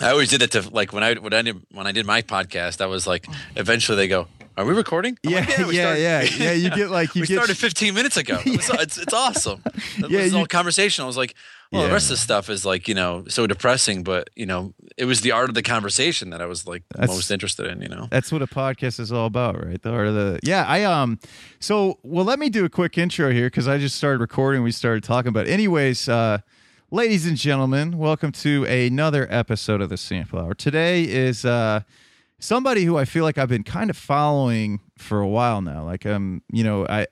I always did that to like when I when I did when I did my podcast. I was like, eventually they go, "Are we recording?" I'm Yeah, like, yeah, we yeah, started- yeah, You get like you we get started 15 minutes ago. It's, it's, it's awesome. It Yeah, was all you- conversation. I was like, well, the rest of the stuff is like, you know, so depressing, but, you know, it was the art of the conversation that I was like That's- most interested in, you know? That's what a podcast is all about, right? The art of the yeah. I um. So well, let me do a quick intro here because I just started recording. We started talking about. Anyways, uh, ladies and gentlemen, welcome to another episode of the Sample Hour. Today is uh somebody who I feel like I've been kind of following for a while now. Like um, you know, I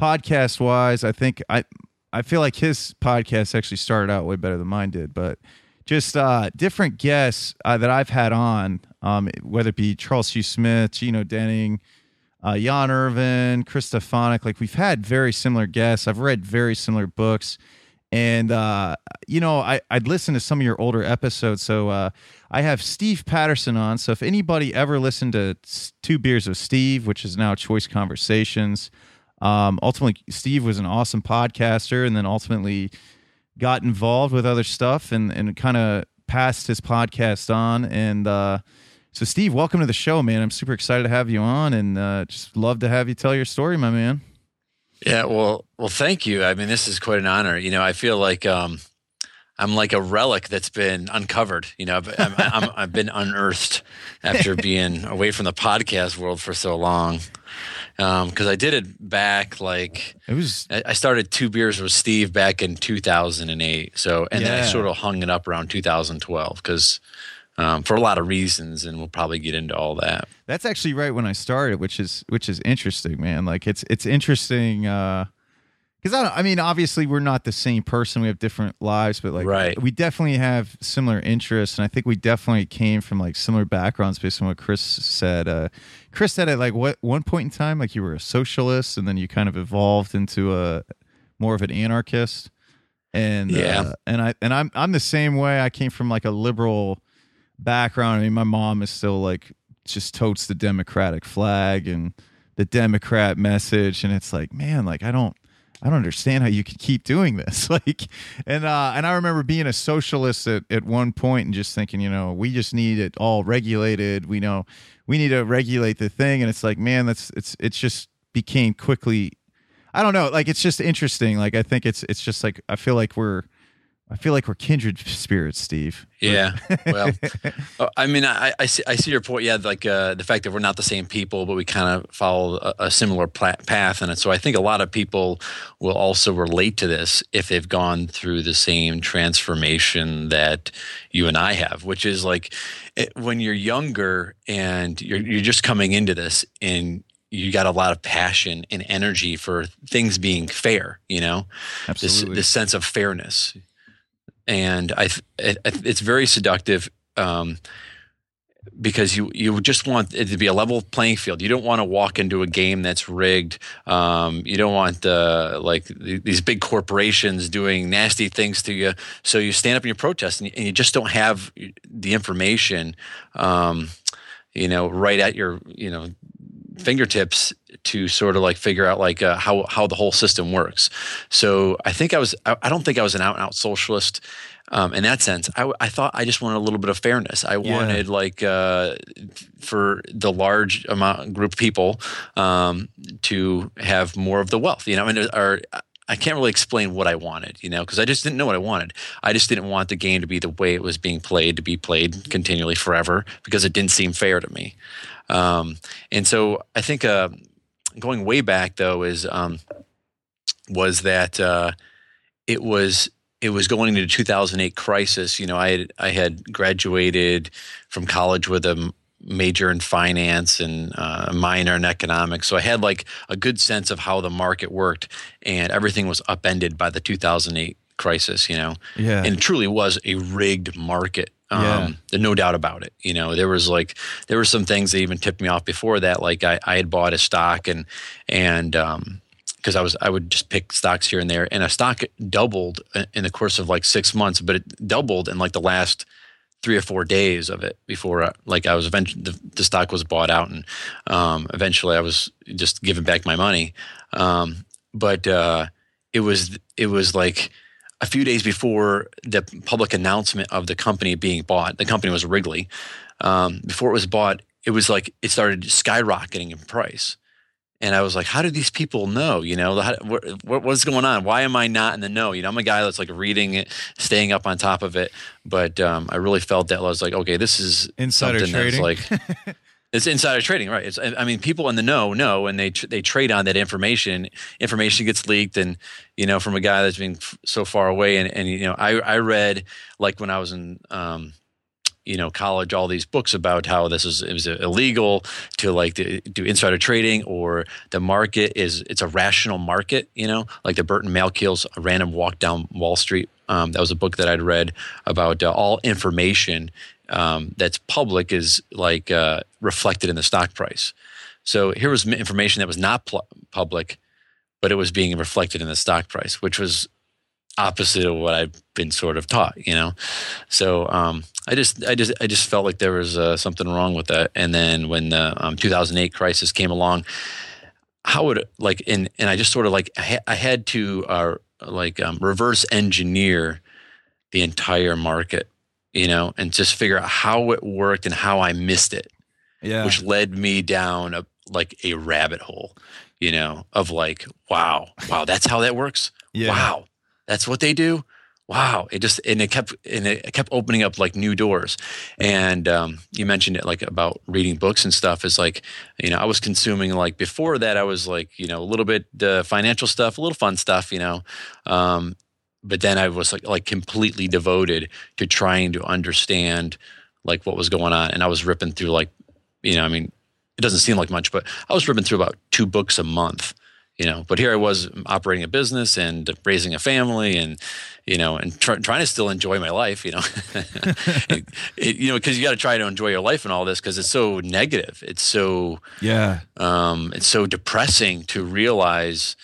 podcast wise, I think I I feel like his podcast actually started out way better than mine did, but just uh, different guests uh, that I've had on, um, whether it be Charles Hugh Smith, Gino Denning, uh, Jan Irvin, Chris Stefanik. Like we've had very similar guests. I've read very similar books. And, uh, you know, I, I'd listen to some of your older episodes. So uh, I have Steve Patterson on. So if anybody ever listened to Two Beers with Steve, which is now Choice Conversations, um, ultimately, Steve was an awesome podcaster and then ultimately got involved with other stuff and, and kind of passed his podcast on. And uh, so, Steve, welcome to the show, man. I'm super excited to have you on and uh, just love to have you tell your story, my man. Yeah. Well, well, thank you. I mean, this is quite an honor. You know, I feel like, um, I'm like a relic that's been uncovered. You know, I'm, I've been unearthed after being away from the podcast world for so long. Because I did it back like It was I I started two beers with Steve back in 2008. So, and then I sort of hung it up around 2012 because um, for a lot of reasons, and we'll probably get into all that. that's actually right when I started, which is which is interesting, man. Like it's it's interesting uh because I don't, I mean, obviously we're not the same person. We have different lives, but like Right. we definitely have similar interests, and I think we definitely came from like similar backgrounds based on what Chris said. Uh, Chris said at like what one point in time, like you were a socialist, and then you kind of evolved into a more of an anarchist. And Yeah. uh, and I and I'm I'm the same way. I came from like a liberal background. I mean, my mom is still like just totes the Democratic flag and the Democrat message, and it's like, man, like I don't, I don't understand how you could keep doing this. Like, and uh, and I remember being a socialist at at one point and just thinking, you know, we just need it all regulated. We know we need to regulate the thing, and it's like, man, that's it's it's just became quickly. I don't know, like it's just interesting. Like I think it's it's just like I feel like we're. I feel like we're kindred spirits, Steve. Yeah. Well, uh, I mean, I, I see, I see your point. Yeah, like uh, the fact that we're not the same people, but we kind of follow a, a similar pla- path, and so I think a lot of people will also relate to this if they've gone through the same transformation that you and I have, which is like it, when you're younger and you're you're just coming into this and you got a lot of passion and energy for things being fair, you know, this Absolutely. this sense of fairness and I it, it's very seductive um, because you you just want it to be a level playing field. You don't want to walk into a game that's rigged. Um, you don't want the like th- these big corporations doing nasty things to you. So you stand up and you protest, and you, and you just don't have the information, um, you know, right at your you know fingertips to sort of like figure out like uh, how how the whole system works. So I think I was I, I don't think I was an out and out socialist um, in that sense. I, I thought I just wanted a little bit of fairness. I Yeah. wanted like uh, for the large amount group of people um, to have more of the wealth. You know, and or I can't really explain what I wanted, you know, because I just didn't know what I wanted. I just didn't want the game to be the way it was being played, to be played continually forever, because it didn't seem fair to me. Um, and so I think uh, going way back though is um, was that uh, it was it was going into the 2008 crisis. You know, I had I had graduated from college with a major in finance and uh, a minor in economics, so I had like a good sense of how the market worked, and everything was upended by the 2008 crisis. You know, yeah. and it truly was a rigged market. Um, Yeah. There's no doubt about it. You know, there was like there were some things that even tipped me off before that. Like I, I had bought a stock and and um, because I was I would just pick stocks here and there, and a stock doubled in the course of like six months, but it doubled in like the last three or four days of it before uh, like I was eventually the, the stock was bought out and um, eventually I was just giving back my money. Um, but uh, it was it was like a few days before the public announcement of the company being bought, the company was Wrigley. Um, before it was bought, it was like it started skyrocketing in price. And I was like, how do these people know? You know, how, what, what's going on? Why am I not in the know? You know, I'm a guy that's like reading it, staying up on top of it. But um, I really felt that I was like, okay, this is Insider trading. like it's insider trading, right? It's, I mean, people in the know know, and they tr- they trade on that information. Information gets leaked, and you know, from a guy that's been f- so far away, and and you know, I I read like when I was in um, you know college all these books about how this is it was illegal to like to do insider trading or the market is it's a rational market you know like the burton malkiel's random walk down wall street um, that was a book that i'd read about uh, all information um, that's public is like uh, reflected in the stock price so here was information that was not pl- public but it was being reflected in the stock price which was opposite of what I've been sort of taught, you know. So um, I just, I just, I just felt like there was uh, something wrong with that. And then when the um, 2008 crisis came along, how would like, and and I just sort of like, I, ha- I had to uh, like um, reverse engineer the entire market, you know, and just figure out how it worked and how I missed it, yeah. which led me down a like a rabbit hole, you know, of like, wow, wow, that's how that works. yeah. Wow, that's what they do. Wow, it just and it kept and it kept opening up like new doors. And um, you mentioned it like about reading books and stuff. Is like you know I was consuming like before that I was like you know a little bit uh, financial stuff, a little fun stuff, you know. Um, but then I was like like completely devoted to trying to understand like what was going on, and I was ripping through like you know I mean it doesn't seem like much, but I was ripping through about two books a month you know but here i was operating a business and raising a family and you know and try, trying to still enjoy my life you know it, it, you know because you got to try to enjoy your life and all this because it's so negative it's so Yeah. um, it's so depressing to realize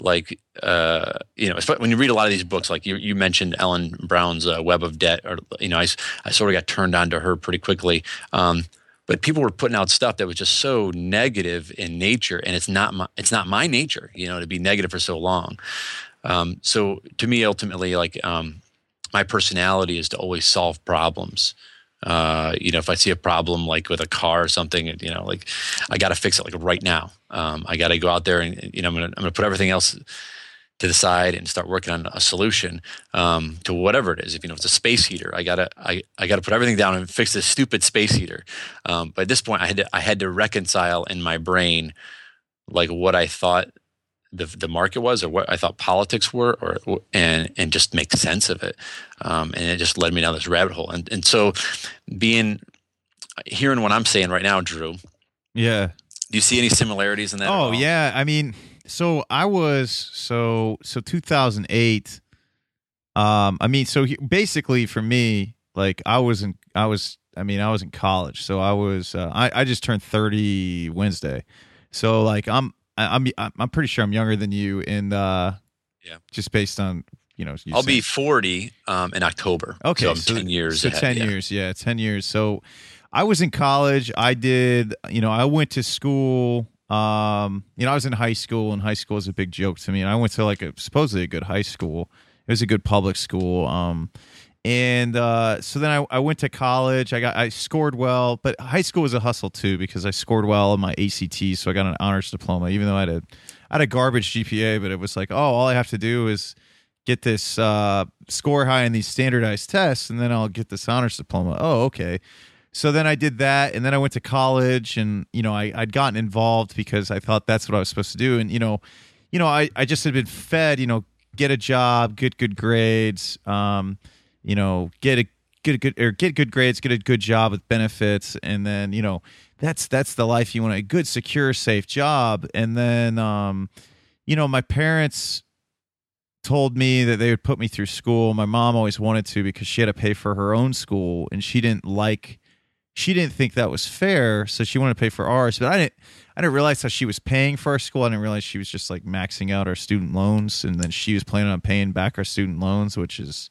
like uh, you know when you read a lot of these books like you, you mentioned ellen brown's uh, web of debt or you know I, I sort of got turned on to her pretty quickly. Um, but people were putting out stuff that was just so negative in nature and it's not my it's not my nature you know to be negative for so long. Um, so to me ultimately like um, my personality is to always solve problems uh, you know if i see a problem like with a car or something you know like i got to fix it like right now um, i got to go out there and you know i'm gonna, I'm gonna put everything else to the side and start working on a solution um, to whatever it is. If you know it's a space heater, I gotta I, I gotta put everything down and fix this stupid space heater. Um, but at this point, I had to I had to reconcile in my brain like what I thought the the market was or what I thought politics were, or and and just make sense of it. Um, and it just led me down this rabbit hole. And and so being hearing what I'm saying right now, Drew, Yeah. do you see any similarities in that? Oh yeah, I mean, so I was so so 2008. Um, I mean, so he, basically for me, like I was in, I was, I mean, I was in college, so I was, uh, I I just turned 30 Wednesday, so like I'm, I, I'm, I'm pretty sure I'm younger than you, and uh, Yeah. just based on you know, you I'll saying- be 40 um, in October. Okay, so I'm so- 10 years. So ahead, ten yeah. years, yeah, ten years. So I was in college. I did, you know, I went to school. Um, you know, I was in high school, and high school is a big joke to me. And I went to like a supposedly a good high school. It was a good public school. Um, and uh, so then I, I went to college. I got I scored well, but high school was a hustle too because I scored well on my ACT, so I got an honors diploma. Even though I had a I had a garbage GPA, but it was like, oh, all I have to do is get this uh, score high in these standardized tests, and then I'll get this honors diploma. Oh, okay. So then I did that, and then I went to college, and you know I, I'd gotten involved because I thought that's what I was supposed to do, and you know, you know I, I just had been fed, you know, get a job, get good grades, um, you know, get a get a good or get good grades, get a good job with benefits, and then you know that's that's the life you want a good, secure, safe job, and then um, you know my parents told me that they would put me through school. My mom always wanted to because she had to pay for her own school and she didn't like she didn't think that was fair, so she wanted to pay for ours. But I didn't I didn't realize how she was paying for our school. I didn't realize she was just like maxing out our student loans and then she was planning on paying back our student loans, which is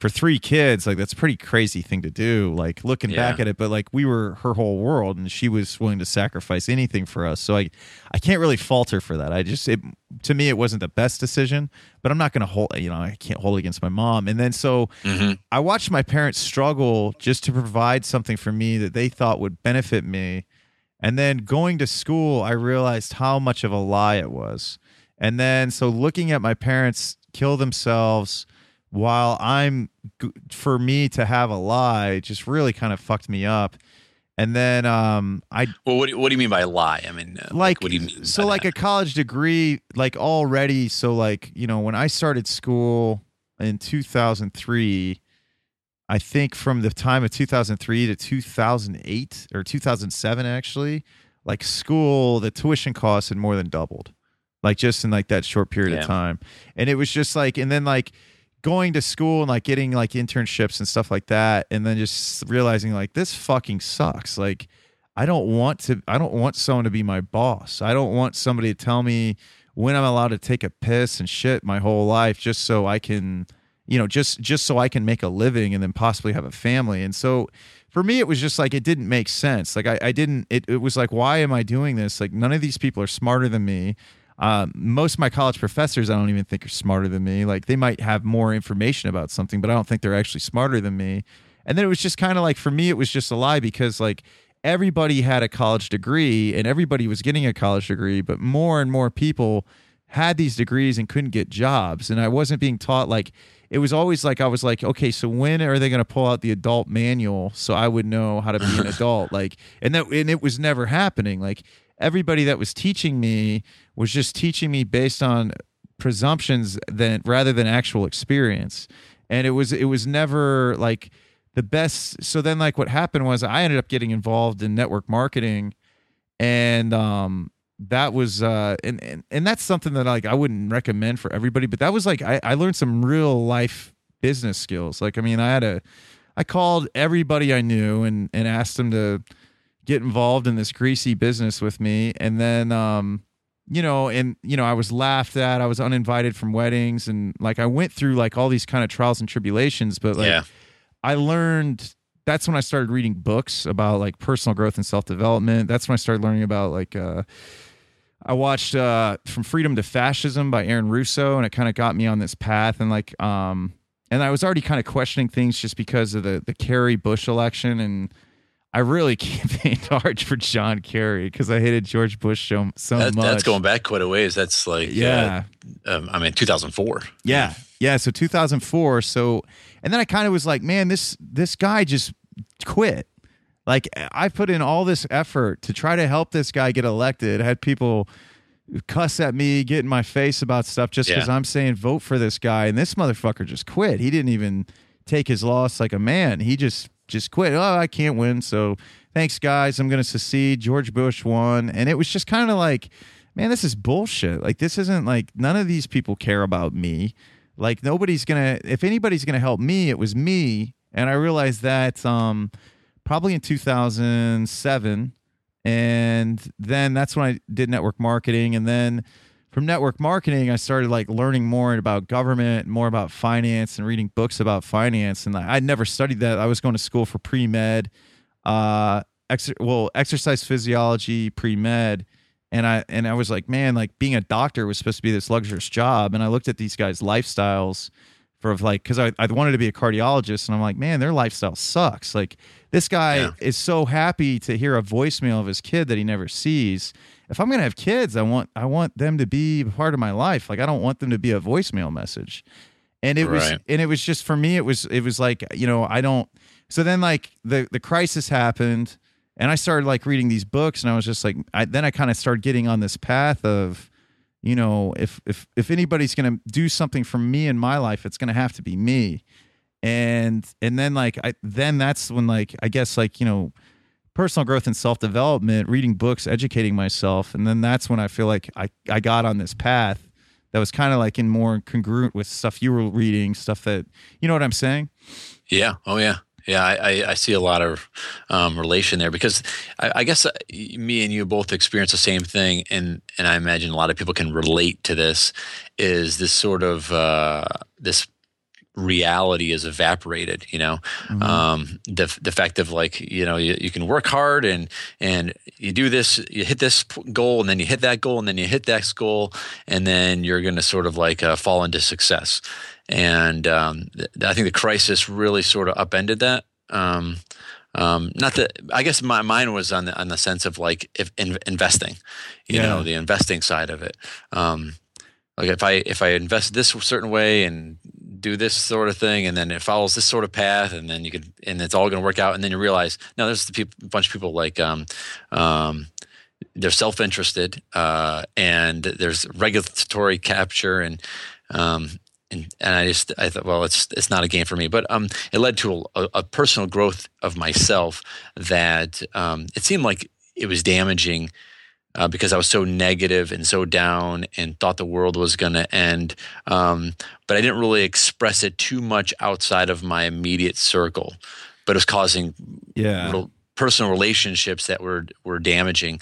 for three kids, like that's a pretty crazy thing to do. Like looking Yeah. back at it, but like we were her whole world, and she was willing to sacrifice anything for us. So I, I can't really fault her for that. I just, it, to me, it wasn't the best decision, but I'm not going to hold, you know, I can't hold against my mom. And then so Mhm. I watched my parents struggle just to provide something for me that they thought would benefit me. And then going to school, I realized how much of a lie it was. And then so looking at my parents kill themselves while I'm for me to have a lie just really kind of fucked me up. And then um I Well, what do, what do you mean by lie? I mean, uh, like what do you mean? so like that? a college degree like already so like you know when i started school in 2003 i think from the time of 2003 to 2008 or 2007 actually like school the tuition costs had more than doubled like just in like that short period Yeah. of time and it was just like and then like going to school and like getting like internships and stuff like that and then just realizing like this fucking sucks like I don't want to I don't want someone to be my boss. I don't want somebody to tell me when I'm allowed to take a piss and shit my whole life just so I can you know just just so I can make a living and then possibly have a family. And so for me it was just like it didn't make sense. Like I, I didn't it, it was like why am I doing this? Like none of these people are smarter than me. Um, most of my college professors I don't even think are smarter than me. Like they might have more information about something, but I don't think they're actually smarter than me. And then it was just kind of like for me, it was just a lie because like everybody had a college degree and everybody was getting a college degree, but more and more people had these degrees and couldn't get jobs. And I wasn't being taught like it was always like I was like, okay, so when are they going to pull out the adult manual so I would know how to be an adult? Like, and that and it was never happening. Like everybody that was teaching me was just teaching me based on presumptions than rather than actual experience. And it was it was never like the best so then like what happened was I ended up getting involved in network marketing and um that was uh and, and and that's something that like I wouldn't recommend for everybody but that was like I, I learned some real life business skills like I mean I had a I called everybody I knew and and asked them to get involved in this greasy business with me. And then um you know and you know I was laughed at. I was uninvited from weddings. And like I went through like all these kind of trials and tribulations. But like yeah, I learned that's when I started reading books about like personal growth and self development. That's when I started learning about like uh I watched uh From Freedom to Fascism by Aaron Russo. And it kind of got me on this path. And like um and I was already kind of questioning things just because of the the Kerry Bush election. And I really campaigned hard for John Kerry because I hated George Bush so, so that, much. that's going back quite a ways. That's like yeah. uh, um, I mean, 2004. Yeah. Yeah. So 2004. So, and then I kind of was like, man, this, this guy just quit. Like I put in all this effort to try to help this guy get elected. I had people cuss at me, get in my face about stuff just because Yeah. I'm saying vote for this guy. And this motherfucker just quit. He didn't even take his loss like a man. He just, just quit. Oh, I can't win. So thanks guys. I'm going to secede. George Bush won. And it was just kind of like, man, this is bullshit. Like this isn't like none of these people care about me. Like nobody's gonna if anybody's gonna help me, it was me. And I realized that um probably in 2007 and then that's when I did network marketing and then from network marketing I started like learning more about government, more about finance and reading books about finance and I- I'd never studied that. I was going to school for pre-med uh ex- well exercise physiology pre-med and I and I was like, man, like being a doctor was supposed to be this luxurious job. And I looked at these guys' lifestyles for like because I, I wanted to be a cardiologist, and I'm like, man, their lifestyle sucks. Like this guy Yeah. is so happy to hear a voicemail of his kid that he never sees. If I'm gonna have kids, I want I want them to be part of my life. Like I don't want them to be a voicemail message. And it was and it was just for me, it was it was like, you know, I don't so then like the the crisis happened and I started like reading these books and I was just like I then I kind of started getting on this path of you know if if if anybody's going to do something for me in my life it's going to have to be me and and then like I then that's when like I guess like you know personal growth and self development reading books educating myself and then that's when I feel like I I got on this path that was kind of like in more congruent with stuff you were reading stuff that you know what I'm saying Yeah. Oh, yeah. Yeah. I, I, see a lot of um, relation there because I, I guess uh, me and you both experience the same thing, and and I imagine a lot of people can relate to this. Is this sort of uh, this reality is evaporated you know mm-hmm. um, the, the fact of like you know you, you can work hard and and you do this you hit this goal and then you hit that goal and then you hit that goal and then you're going to sort of like uh, fall into success and um, th- i think the crisis really sort of upended that um, um, not that I guess my mind was on the on the sense of like if in, investing, you yeah. know, the investing side of it. Um, like if I if I invest this certain way and do this sort of thing, and then it follows this sort of path, and then you could, and it's all going to work out. And then you realize, no, there's a bunch of people like, um, um, they're self-interested, uh, and there's regulatory capture, and um, and, and I just I thought, well, it's it's not a game for me. But um, it led to a, a personal growth of myself that um, it seemed like it was damaging uh, because I was so negative and so down and thought the world was going to end. Um, but I didn't really express it too much outside of my immediate circle. But it was causing yeah. Little personal relationships that were were damaging.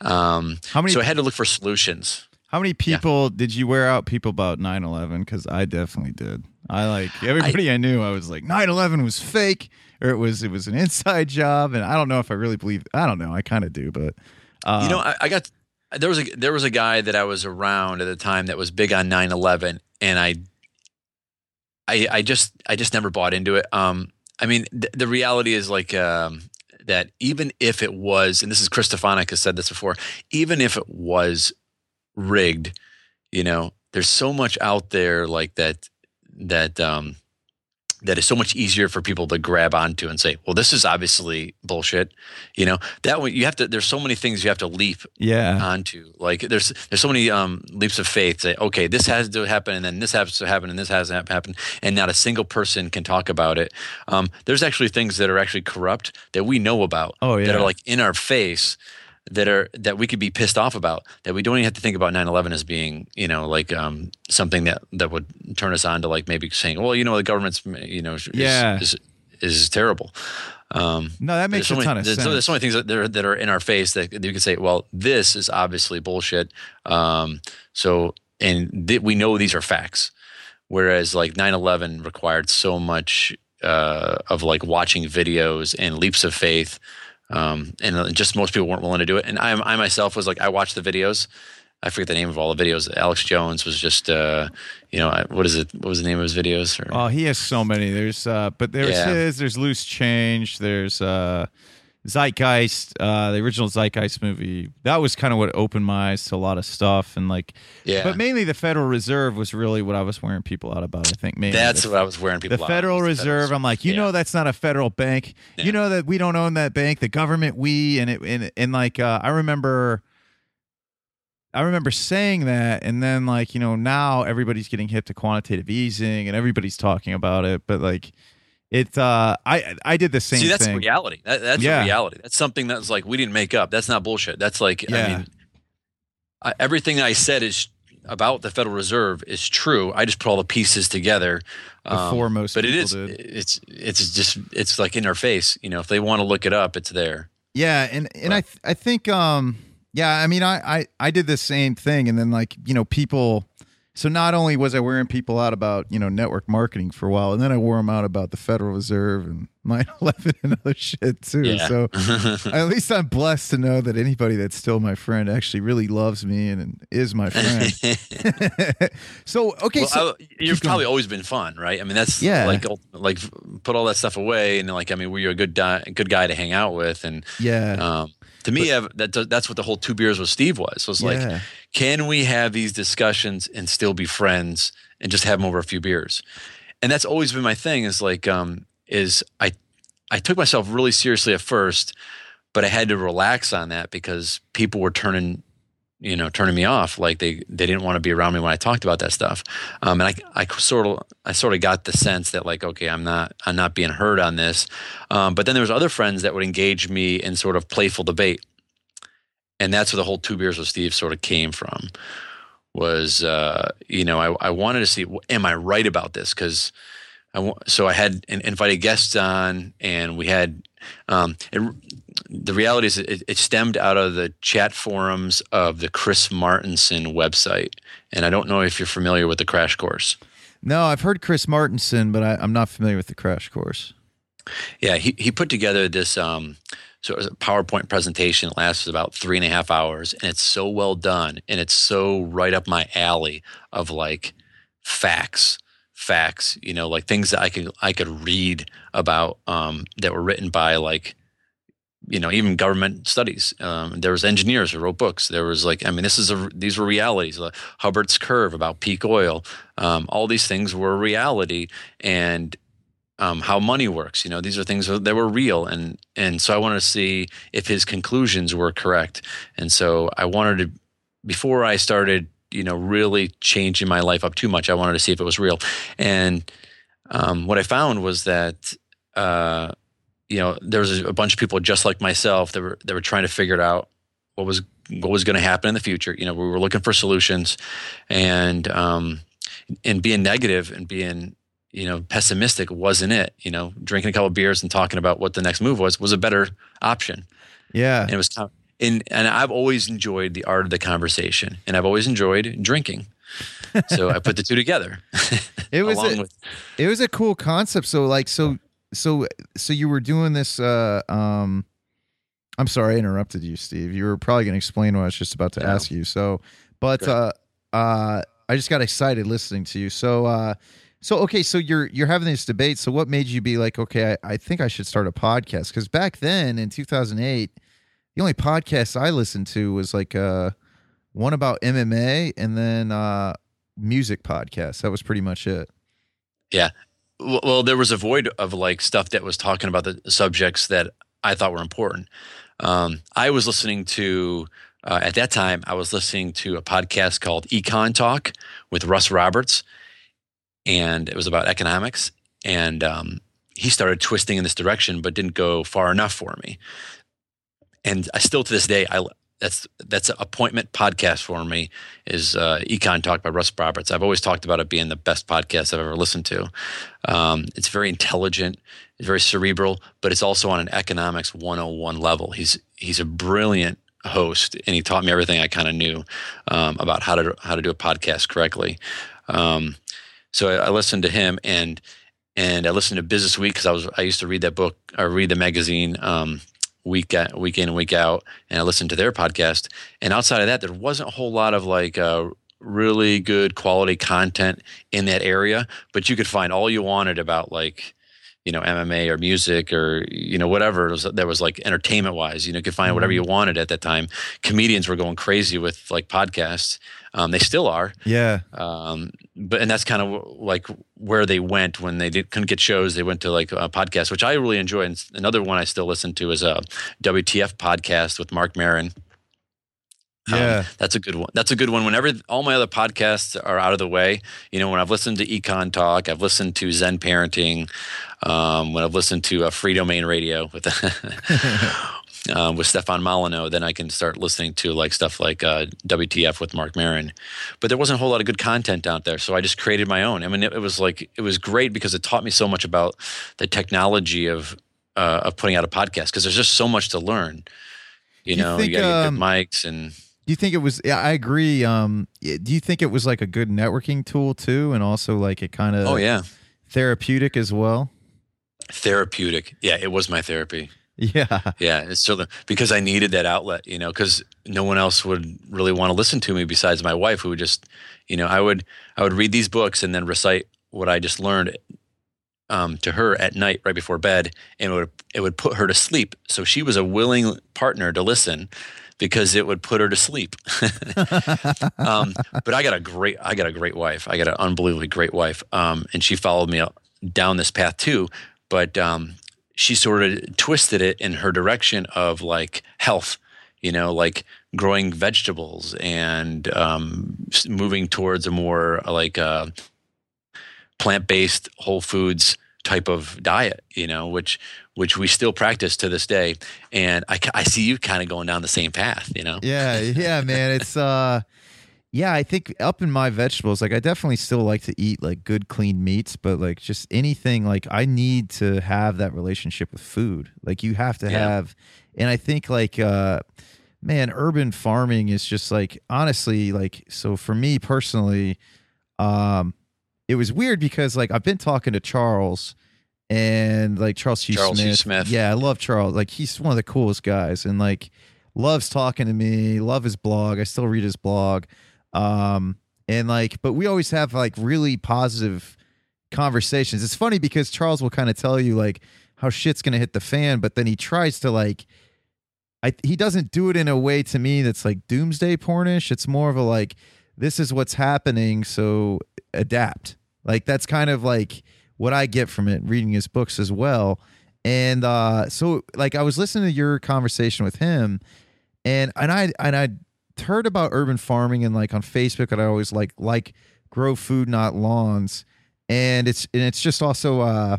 Um, How many? So I had to look for solutions. How many people yeah. did you wear out people about 9/11? Because I definitely did. I like everybody I, I knew. I was like 9/11 was fake, or it was it was an inside job, and I don't know if I really believe. I don't know. I kind of do, but uh, you know, I, I, got there was a there was a guy that I was around at the time that was big on 9/11, and I, I, I just I just never bought into it. Um, I mean, th- the reality is like um, that even if it was, and this is Chris Stefanick has said this before, even if it was rigged, you know, there's so much out there like that that um, that is so much easier for people to grab onto and say, well, this is obviously bullshit. You know, that way you have to, there's so many things you have to leap yeah. onto. Like there's, there's so many um, leaps of faith. Say, okay, this has to happen and then this has to happen and this has to happen. And not a single person can talk about it. Um, there's actually things that are actually corrupt that we know about. Oh, yeah. That are like in our face that are that we could be pissed off about that we don't even have to think about 9-11 as being you know like um, something that that would turn us on to like maybe saying well you know the government's you know is, yeah. is, is, terrible. Um, no that makes so a many, ton of there's, sense there's so many things that are, that are in our face that you could say well this is obviously bullshit. Um, so and th- we know these are facts. Whereas like 9-11 required so much uh, of like watching videos and leaps of faith um, and just most people weren't willing to do it. And I, I myself was like, I watched the videos. I forget the name of all the videos. Alex Jones was just, uh, you know, what is it? What was the name of his videos? Or, oh, he has so many. There's, uh, but there's yeah. his. There's Loose Change. There's uh, Zeitgeist, uh, the original Zeitgeist movie, that was kind of what opened my eyes to a lot of stuff, and like, yeah. But mainly the Federal Reserve was really what I was wearing people out about. I think mainly that's the, what I was wearing people. The Federal out Reserve. The I'm like, you yeah. know, that's not a federal bank. Yeah. You know that we don't own that bank. The government, we, and it, and, and like, uh, I remember. I remember saying that, and then like you know now everybody's getting hip to quantitative easing, and everybody's talking about it. But like, it uh i i did the same see that's thing. reality that, that's yeah. reality that's something that's like we didn't make up that's not bullshit that's like yeah. i mean I, everything i said is about the federal reserve is true i just put all the pieces together before um, most but it is did. it's it's just it's like in our face you know if they want to look it up it's there yeah and and but, i th- i think um yeah i mean I, I i did the same thing and then like you know people so not only was I wearing people out about you know network marketing for a while, and then I wore them out about the Federal Reserve and 9/11 and other shit too. Yeah. So at least I'm blessed to know that anybody that's still my friend actually really loves me and is my friend. so okay, well, so I, you've probably always been fun, right? I mean, that's yeah, like like put all that stuff away and like I mean, we're a good di- good guy to hang out with, and yeah. Um, to me, but, that that's what the whole two beers with Steve was. Was like, yeah. Can we have these discussions and still be friends and just have them over a few beers? And that's always been my thing. Is like, um, is I I took myself really seriously at first, but I had to relax on that because people were turning you know turning me off like they they didn't want to be around me when i talked about that stuff um, and i i sort of i sort of got the sense that like okay i'm not i'm not being heard on this um, but then there was other friends that would engage me in sort of playful debate and that's where the whole two beers with steve sort of came from was uh, you know I, I wanted to see am i right about this because I, so i had invited guests on and we had um, it, the reality is it, it, stemmed out of the chat forums of the Chris Martenson website. And I don't know if you're familiar with the crash course. No, I've heard Chris Martenson, but I, I'm not familiar with the crash course. Yeah, he, he put together this um, sort a PowerPoint presentation. It lasts about three and a half hours, and it's so well done, and it's so right up my alley of like facts, facts. You know, like things that I could I could read about um, that were written by like you know even government studies um, there was engineers who wrote books there was like i mean this is a these were realities uh, hubbert's curve about peak oil um, all these things were reality and um, how money works you know these are things that were real. And and so i wanted to see if his conclusions were correct. And so i wanted to before i started you know really changing my life up too much i wanted to see if it was real. And um, what i found was that uh, you know, there was a bunch of people just like myself that were that were trying to figure out what was what was going to happen in the future. You know, we were looking for solutions, and um, and being negative and being you know pessimistic wasn't it. You know, drinking a couple of beers and talking about what the next move was was a better option. Yeah, and it was and and I've always enjoyed the art of the conversation, and I've always enjoyed drinking. so I put the two together. it was a, with, it was a cool concept. So like so so so you were doing this uh um I'm sorry I interrupted you, Steve. You were probably going to explain what I was just about to yeah. ask you. So, but uh uh I just got excited listening to you. So uh so okay, so you're you're having this debate. So what made you be like, okay, I, I think I should start a podcast? Because back then in 2008, the only podcast I listened to was like uh one about MMA and then uh music podcast. That was pretty much it. Yeah, well, there was a void of like stuff that was talking about the subjects that I thought were important. Um, I was listening to uh, at that time. I was listening to a podcast called Econ Talk with Russ Roberts, and it was about economics. And um, he started twisting in this direction, but didn't go far enough for me. And I still to this day, I that's that's an appointment podcast for me is uh, Econ Talk by Russ Roberts. I've always talked about it being the best podcast I've ever listened to. Um, it's very intelligent, it's very cerebral, but it's also on an economics 101 level. He's he's a brilliant host, and he taught me everything I kind of knew um, about how to how to do a podcast correctly. Um, so I, I, listened to him and and I listened to Business Week because I was I used to read that book or read the magazine um, week at, week in and week out, and I listened to their podcast. And outside of that, there wasn't a whole lot of like uh, really good quality content in that area, but you could find all you wanted about like you know MMA or music or you know whatever was, that was like entertainment wise. You know, you could find mm-hmm. whatever you wanted at that time. Comedians were going crazy with like podcasts. Um, they still are. Yeah. Um, but and that's kind of like where they went when they did, couldn't get shows. They went to like a podcast, which I really enjoy. And another one I still listen to is a WTF podcast with Marc Maron. Um, yeah, um, that's a good one. That's a good one. Whenever all my other podcasts are out of the way, you know, when I've listened to Econ Talk, I've listened to Zen Parenting, um, when I've listened to a Freedomain Radio with um, with Stefan Molyneux, then I can start listening to like stuff like uh, WTF with Marc Maron. But there wasn't a whole lot of good content out there, so I just created my own. I mean, it, it was like it was great because it taught me so much about the technology of uh, of putting out a podcast because there's just so much to learn. You, you know, think, you got um, good mics and. Do you think it was? Yeah, I agree. Um, do you think it was like a good networking tool too, and also like it kind of? Oh yeah. Therapeutic as well. Therapeutic. Yeah, it was my therapy. Yeah. Yeah. It's still because I needed that outlet, you know, because no one else would really want to listen to me besides my wife, who would just, you know, I would I would read these books and then recite what I just learned um, to her at night right before bed, and it would it would put her to sleep. So she was a willing partner to listen because it would put her to sleep. um, but I got a great I got a great wife. I got an unbelievably great wife, um, and she followed me down this path too. But um, she sort of twisted it in her direction of like health, you know, like growing vegetables and um, moving towards a more like uh, plant based whole foods type of diet, you know, which which we still practice to this day. And I, I see you kind of going down the same path, you know. Yeah, yeah, man. It's uh yeah, I think up in my vegetables, like I definitely still like to eat like good clean meats, but like just anything like I need to have that relationship with food. Like you have to yeah. have and I think like uh man, urban farming is just like honestly like so for me personally um it was weird because like I've been talking to Charles and like Charles Hugh Charles Smith. Hugh Smith. Yeah, I love Charles. Like he's one of the coolest guys and like loves talking to me, love his blog. I still read his blog. Um and like but we always have like really positive conversations. It's funny because Charles will kind of tell you like how shit's to hit the fan, but then he tries to like I he doesn't do it in a way to me that's like doomsday pornish. It's more of a like this is what's happening, so adapt. Like that's kind of like what I get from it reading his books as well. And uh so like I was listening to your conversation with him and and I and I heard about urban farming and like on Facebook and I always like like grow food not lawns and it's and it's just also uh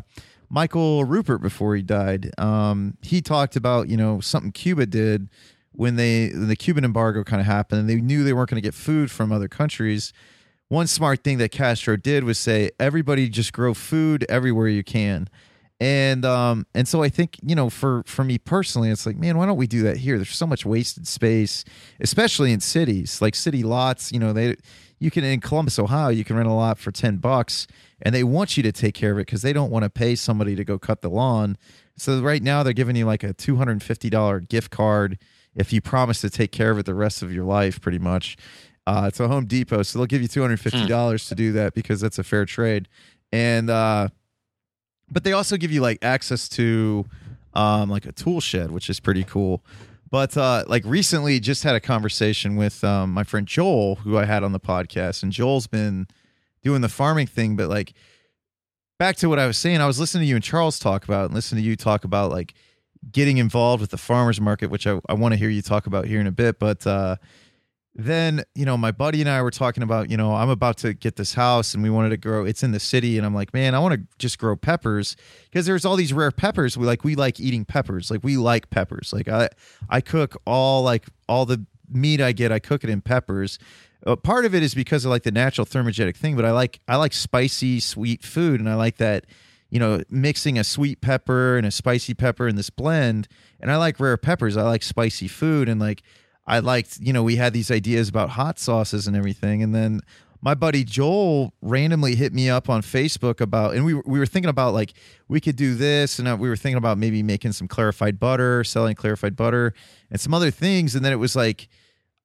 Michael Ruppert before he died. Um, he talked about you know something Cuba did when they when the Cuban embargo kind of happened, and they knew they weren't going to get food from other countries. One smart thing that Castro did was say everybody just grow food everywhere you can, and um and so I think you know for for me personally, it's like man, why don't we do that here? There's so much wasted space, especially in cities like city lots. You know they you can in Columbus, Ohio, you can rent a lot for ten bucks and they want you to take care of it because they don't want to pay somebody to go cut the lawn. So right now they're giving you like a two hundred and fifty dollar gift card if you promise to take care of it the rest of your life, pretty much. Uh, it's a Home Depot, so they'll give you two hundred fifty dollars to do that because that's a fair trade. And uh, but they also give you like access to um, like a tool shed, which is pretty cool. But uh, like recently, just had a conversation with um, my friend Joel, who I had on the podcast, and Joel's been doing the farming thing, but like back to what I was saying, I was listening to you and Charles talk about and listening to you talk about like getting involved with the farmers market, which I, I want to hear you talk about here in a bit. But uh, then, you know, my buddy and I were talking about, you know, I'm about to get this house and we wanted to grow, it's in the city. And I'm like, man, I want to just grow peppers because there's all these rare peppers. We like, we like eating peppers. Like we like peppers. Like I, I cook all like all the meat I get, I cook it in peppers uh, part of it is because of like the natural thermogenic thing, but I like I like spicy sweet food, and I like that you know mixing a sweet pepper and a spicy pepper in this blend. And I like rare peppers. I like spicy food, and like I liked you know we had these ideas about hot sauces and everything, and then my buddy Joel randomly hit me up on Facebook about, and we we were thinking about like we could do this, and uh, we were thinking about maybe making some clarified butter, selling clarified butter, and some other things, and then it was like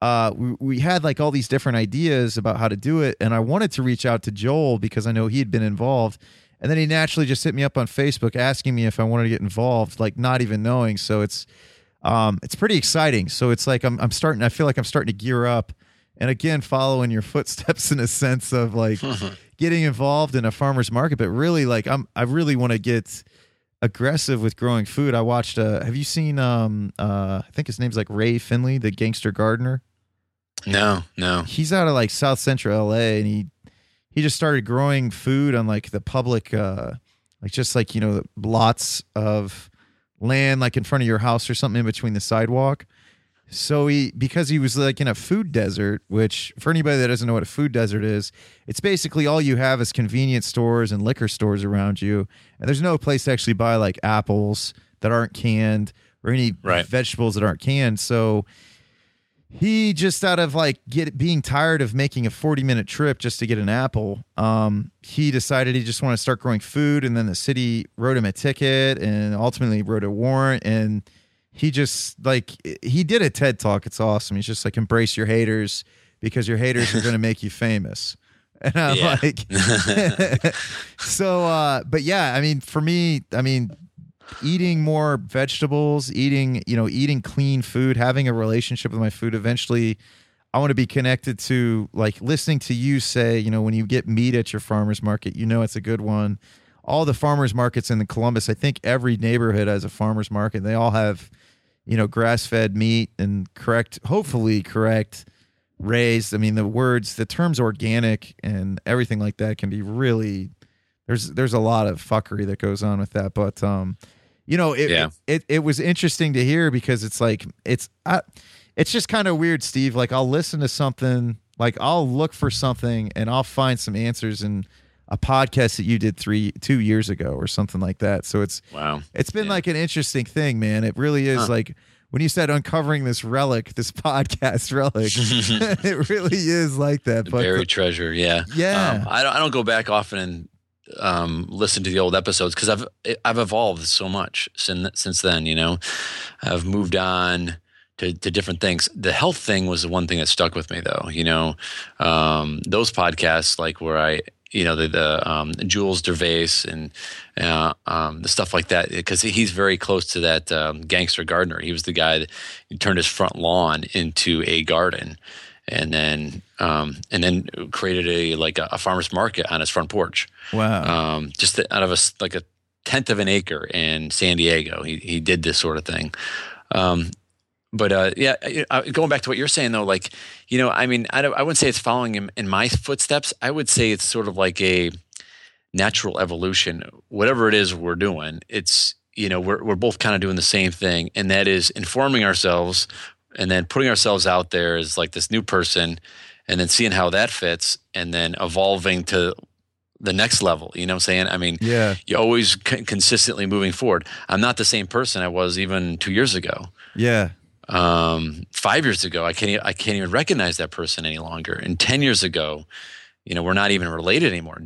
uh, we, we had like all these different ideas about how to do it. And I wanted to reach out to Joel because I know he had been involved. And then he naturally just hit me up on Facebook asking me if I wanted to get involved, like not even knowing. So it's, um, it's pretty exciting. So it's like I'm, I'm starting, I feel like I'm starting to gear up. And again, following your footsteps in a sense of like getting involved in a farmer's market, but really like I'm, I really want to get aggressive with growing food. I watched, uh, have you seen, um, uh, I think his name's like Ray Finley, the gangster gardener. No, no. He's out of like South Central LA and he he just started growing food on like the public uh like just like, you know, lots of land like in front of your house or something in between the sidewalk. So he because he was like in a food desert, which for anybody that doesn't know what a food desert is, it's basically all you have is convenience stores and liquor stores around you. And there's no place to actually buy like apples that aren't canned or any Right. vegetables that aren't canned. So he just out of like get being tired of making a 40 minute trip just to get an apple um he decided he just wanted to start growing food and then the city wrote him a ticket and ultimately wrote a warrant and he just like he did a ted talk. It's awesome. He's just like embrace your haters because your haters are going to make you famous. And i'm Yeah. like so uh but yeah i mean for me i mean eating more vegetables, eating, you know, eating clean food, having a relationship with my food eventually I want to be connected to like listening to you say, you know, when you get meat at your farmers market, you know it's a good one. All the farmers markets in the Columbus, I think every neighborhood has a farmers market. They all have, you know, grass-fed meat and correct, hopefully correct raised. I mean, the words, the terms organic and everything like that can be really there's there's a lot of fuckery that goes on with that, but um you know, it, Yeah. it it was interesting to hear because it's like it's I, it's just kind of weird, Steve. Like I'll listen to something, like I'll look for something, and I'll find some answers in a podcast that you did three two years ago or something like that. So it's Wow. it's been Yeah. like an interesting thing, man. It really is Huh. like when you said uncovering this relic, this podcast relic, it really is like that. The But buried treasure. Yeah. yeah, Um, I don't. I don't go back often and um, listen to the old episodes because I've I've evolved so much since since then. You know, I've moved on to, to different things. The health thing was the one thing that stuck with me, though. You know, um, those podcasts like where I. You know the the um, Jules Dervaes and uh, um, the stuff like that because he's very close to that um, gangster gardener. He was the guy that turned his front lawn into a garden, and then um, and then created a like a, a farmer's market on his front porch, wow, um, just out of a like a tenth of an acre in San Diego. He he did this sort of thing. Um, but uh, yeah, going back to what you're saying though, like you know, I mean, I don't, I wouldn't say it's following him in my footsteps. I would say it's sort of like a natural evolution. Whatever it is we're doing, it's you know, we're we're both kind of doing the same thing, and that is informing ourselves and then putting ourselves out there as like this new person, and then seeing how that fits, and then evolving to the next level. You know what I'm saying? I mean, yeah, you're always c- consistently moving forward. I'm not the same person I was even two years ago yeah, um, five years ago, I can't i can't even recognize that person any longer. And ten years ago, you know, we're not even related anymore.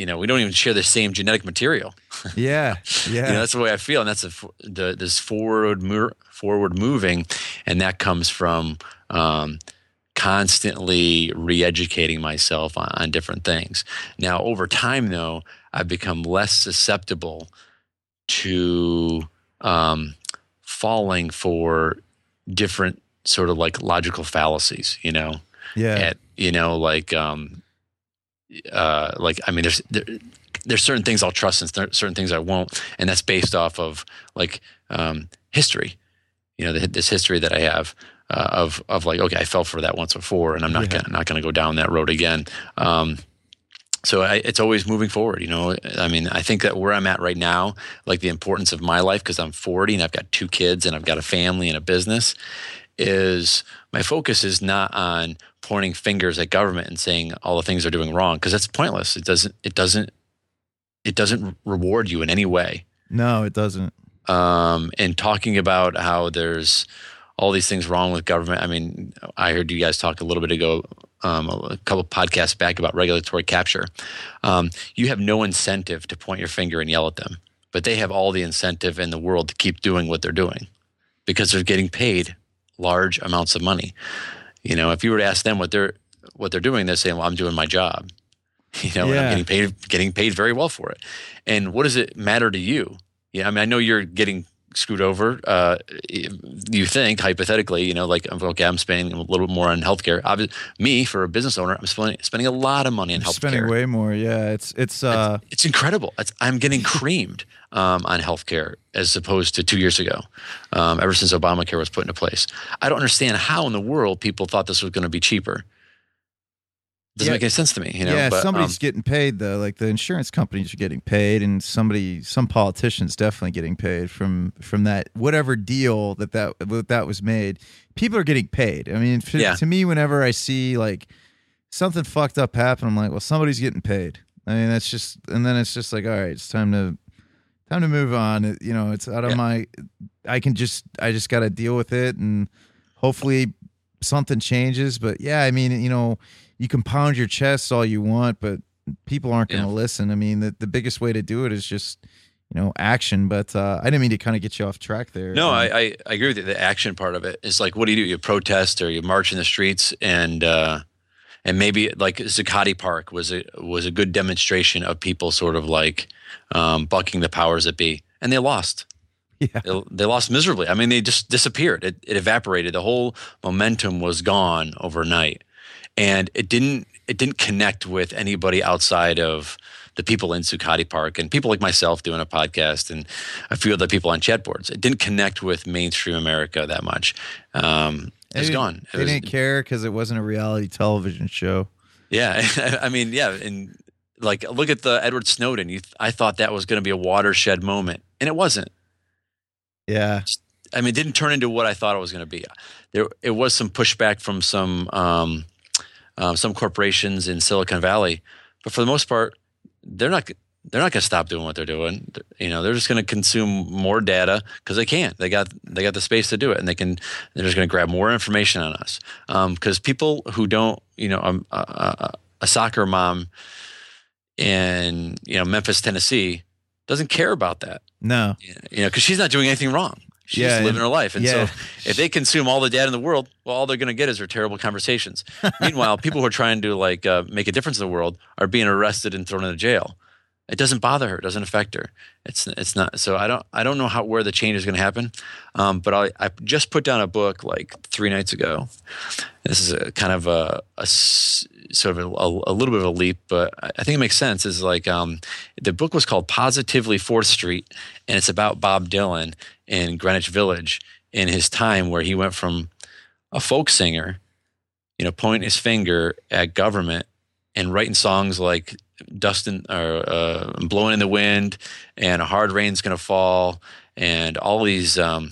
You know, we don't even share the same genetic material. yeah, yeah. You know, that's the way I feel, and that's a, the this forward mo- forward moving, and that comes from um, constantly re-educating myself on, on different things. Now, over time, though, I've become less susceptible to um, falling for different sort of like logical fallacies. You know, yeah, at you know like um uh like i mean there's there, there's certain things i'll trust and cer- certain things i won't. And that's based off of like um history you know the, this history that i have uh, of of like okay i fell for that once before and i'm not Yeah. gonna not gonna go down that road again. Um so I, it's always moving forward you know? I mean i think that where i'm at right now like the importance of my life because i'm 40 and i've got two kids and i've got a family and a business is my focus is not on pointing fingers at government and saying all the things they're doing wrong because that's pointless. It doesn't. It doesn't. It doesn't reward you in any way. no, it doesn't. Um, and talking about how there's all these things wrong with government. I mean, I heard you guys talk a little bit ago, um, a couple podcasts back about regulatory capture. Um, you have no incentive to point your finger and yell at them, but they have all the incentive in the world to keep doing what they're doing because they're getting paid large amounts of money. You know, if you were to ask them what they're what they're doing, they're saying, "Well, I'm doing my job." You know, and I'm getting paid getting paid very well for it. And what does it matter to you? Yeah, I mean, I know you're getting screwed over. Uh, you think hypothetically, you know, like okay, I'm spending a little bit more on healthcare. Obvi- me, for a business owner, I'm spending spending a lot of money on You're spending way more. Yeah, it's it's uh It's incredible. It's, I'm getting creamed um, on healthcare as opposed to two years ago. Um, ever since Obamacare was put into place, I don't understand how in the world people thought this was going to be cheaper. Doesn't Yeah. make any sense to me. You know, yeah, but, somebody's um, getting paid though. Like the insurance companies are getting paid, and somebody, some politicians definitely getting paid from from that whatever deal that that that, was made. People are getting paid. I mean, f- Yeah. to me, whenever I see like something fucked up happen, I'm like, well, somebody's getting paid. I mean, that's just, and then it's just like, all right, it's time to time to move on. You know, it's out of Yeah. my. I can just, I just got to deal with it, and hopefully something changes. But yeah, I mean, you know, you can pound your chest all you want, but people aren't going to Yeah. listen. I mean, the, the biggest way to do it is just, you know, action. But uh, I didn't mean to kind of get you off track there. No, Um, I, I, I agree with you. The action part of it is like, what do you do? You protest or you march in the streets, and uh, and maybe like Zuccotti Park was a was a good demonstration of people sort of like um, bucking the powers that be, and they lost. yeah, They, they lost miserably. I mean, they just disappeared. It, it evaporated. The whole momentum was gone overnight, and it didn't it didn't connect with anybody outside of the people in Zuccotti Park and people like myself doing a podcast and a few other people on chat boards. It didn't connect with mainstream America that much. Um, It's gone. It They was- didn't care because it wasn't a reality television show. yeah, I mean, yeah, and like look at the Edward Snowden. You, I thought that was going to be a watershed moment, and it wasn't. Yeah, I mean, it didn't turn into what I thought it was going to be. There, it was some pushback from some um, um, some corporations in Silicon Valley, but for the most part, they're not they're not going to stop doing what they're doing. You know, they're just going to consume more data because they can. They got they got the space to do it, and they can. They're just going to grab more information on us. Because um, people who don't, you know, um, a, a, a soccer mom in you know Memphis, Tennessee, doesn't care about that. No, you know, because she's not doing anything wrong. She's yeah, living her life. And yeah. so if they consume all the data in the world, well, all they're going to get is her terrible conversations. Meanwhile, people who are trying to like uh, make a difference in the world are being arrested and thrown into jail. It doesn't bother her. It doesn't affect her. It's it's not. So I don't I don't know how where the change is going to happen. Um, but I I just put down a book like three nights ago. This is a kind of a, a sort of a, a, little bit of a leap, but I think it makes sense. Is like um, the book was called Positively Fourth Street, and it's about Bob Dylan in Greenwich Village in his time where he went from a folk singer, you know, pointing his finger at government and writing songs like dusting or uh, blowing in the wind and a hard rain's going to fall and all these um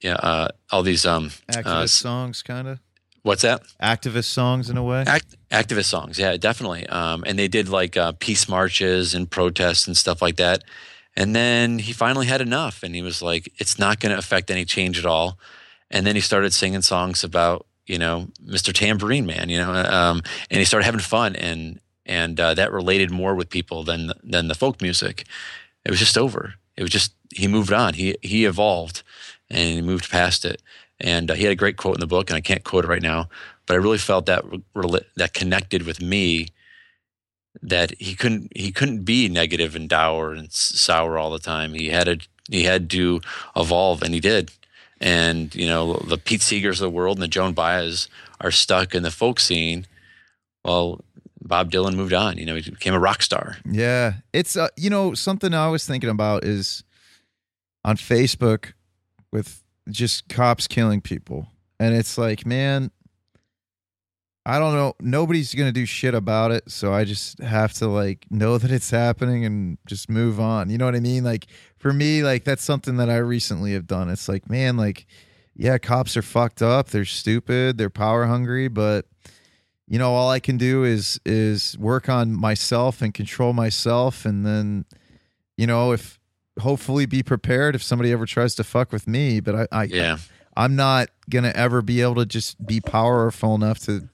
yeah uh, all these um activist uh, songs kind of what's that? Activist songs in a way? Act, activist songs yeah definitely. Um and they did like uh, peace marches and protests and stuff like that. And then he finally had enough and he was like it's not going to affect any change at all. And then he started singing songs about you know mr tambourine man you know um, and he started having fun and and uh, that related more with people than than the folk music. It was just over. It was just he moved on. He he evolved and he moved past it. And uh, he had a great quote in the book, and I can't quote it right now, but I really felt that that connected with me. That he couldn't he couldn't be negative and dour and sour all the time. He had to he had to evolve, and he did. And you know the Pete Seegers of the world and the Joan Baez are stuck in the folk scene. Well, Bob Dylan moved on. You know, he became a rock star. Yeah, it's uh, you know something I was thinking about is on Facebook with just cops killing people, and it's like, man, I don't know. Nobody's gonna do shit about it, so I just have to like know that it's happening and just move on. You know what I mean? Like for me, like that's something that I recently have done. It's like, man, like yeah, cops are fucked up. They're stupid. They're power hungry, but you know all i can do is is work on myself and control myself. And then you know if hopefully be prepared if somebody ever tries to fuck with me but i, I yeah. I'm not gonna ever be able to just be powerful enough to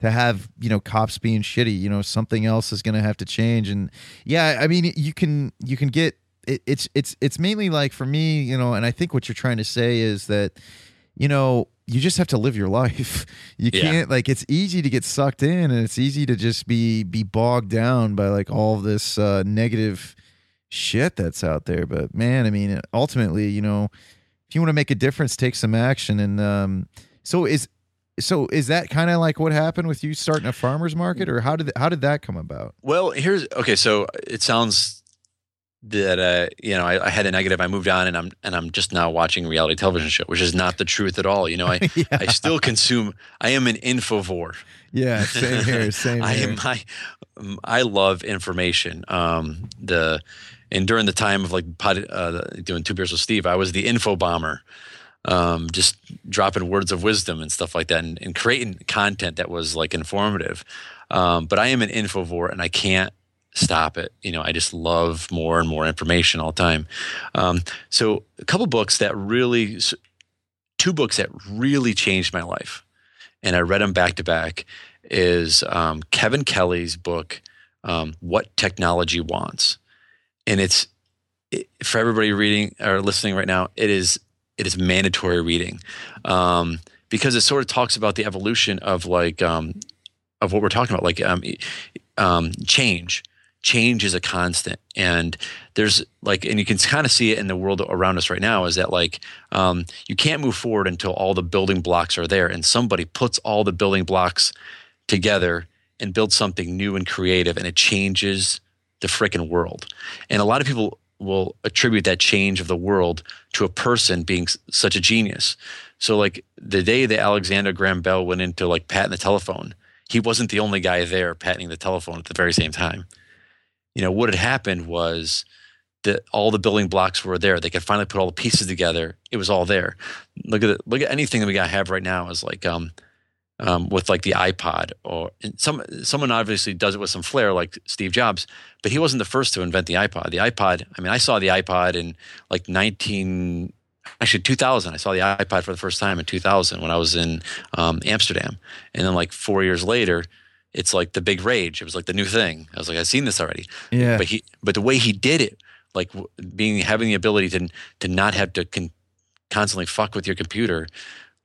to have you know cops being shitty. You know something else is gonna have to change. And yeah i mean you can you can get it, it's it's it's mainly like for me you know and i think what you're trying to say is that you know you just have to live your life. You can't like it's easy to get sucked in and it's easy to just be be bogged down by like all this uh negative shit that's out there. But man, I mean ultimately, you know, if you want to make a difference, take some action and um so is so is that kind of like what happened with you starting a farmers market or how did how did that come about? Well, here's okay, so it sounds that uh, you know I, I, had a negative. I moved on, and I'm and I'm just now watching reality television show, which is not the truth at all. You know, I yeah. I still consume. I am an infovore. Yeah, same here. Same. I am. I I love information. Um, the and during the time of like pod, uh, doing two beers with Steve, I was the info bomber. Um, just dropping words of wisdom and stuff like that, and, and creating content that was like informative. Um, but I am an infovore, and I can't stop it. You know, I just love more and more information all the time. Um, so, a couple books that really, two books that really changed my life, and I read them back to back, is um, Kevin Kelly's book, um, What Technology Wants. And it's it, for everybody reading or listening right now, it is it is mandatory reading um, because it sort of talks about the evolution of like um, of what we're talking about, like um, change change is a constant. And there's like and you can kind of see it in the world around us right now is that like um, you can't move forward until all the building blocks are there and somebody puts all the building blocks together and builds something new and creative and it changes the freaking world. And a lot of people will attribute that change of the world to a person being such a genius. So like the day that alexander graham bell went into like patent the telephone he wasn't the only guy there patenting the telephone at the very same time you know what had happened was that all the building blocks were there. They could finally put all the pieces together. It was all there. Look at it. Look at anything that we got have right now is like um, um, with like the iPod or some someone obviously does it with some flair like Steve Jobs, but he wasn't the first to invent the iPod. The iPod, I mean, I saw the iPod in like 19 actually 2000 i saw the ipod for the first time in 2000 when i was in um, amsterdam and then like four years later it's like the big rage it was like the new thing i was like i've seen this already Yeah. but he but the way he did it like being having the ability to to not have to con- constantly fuck with your computer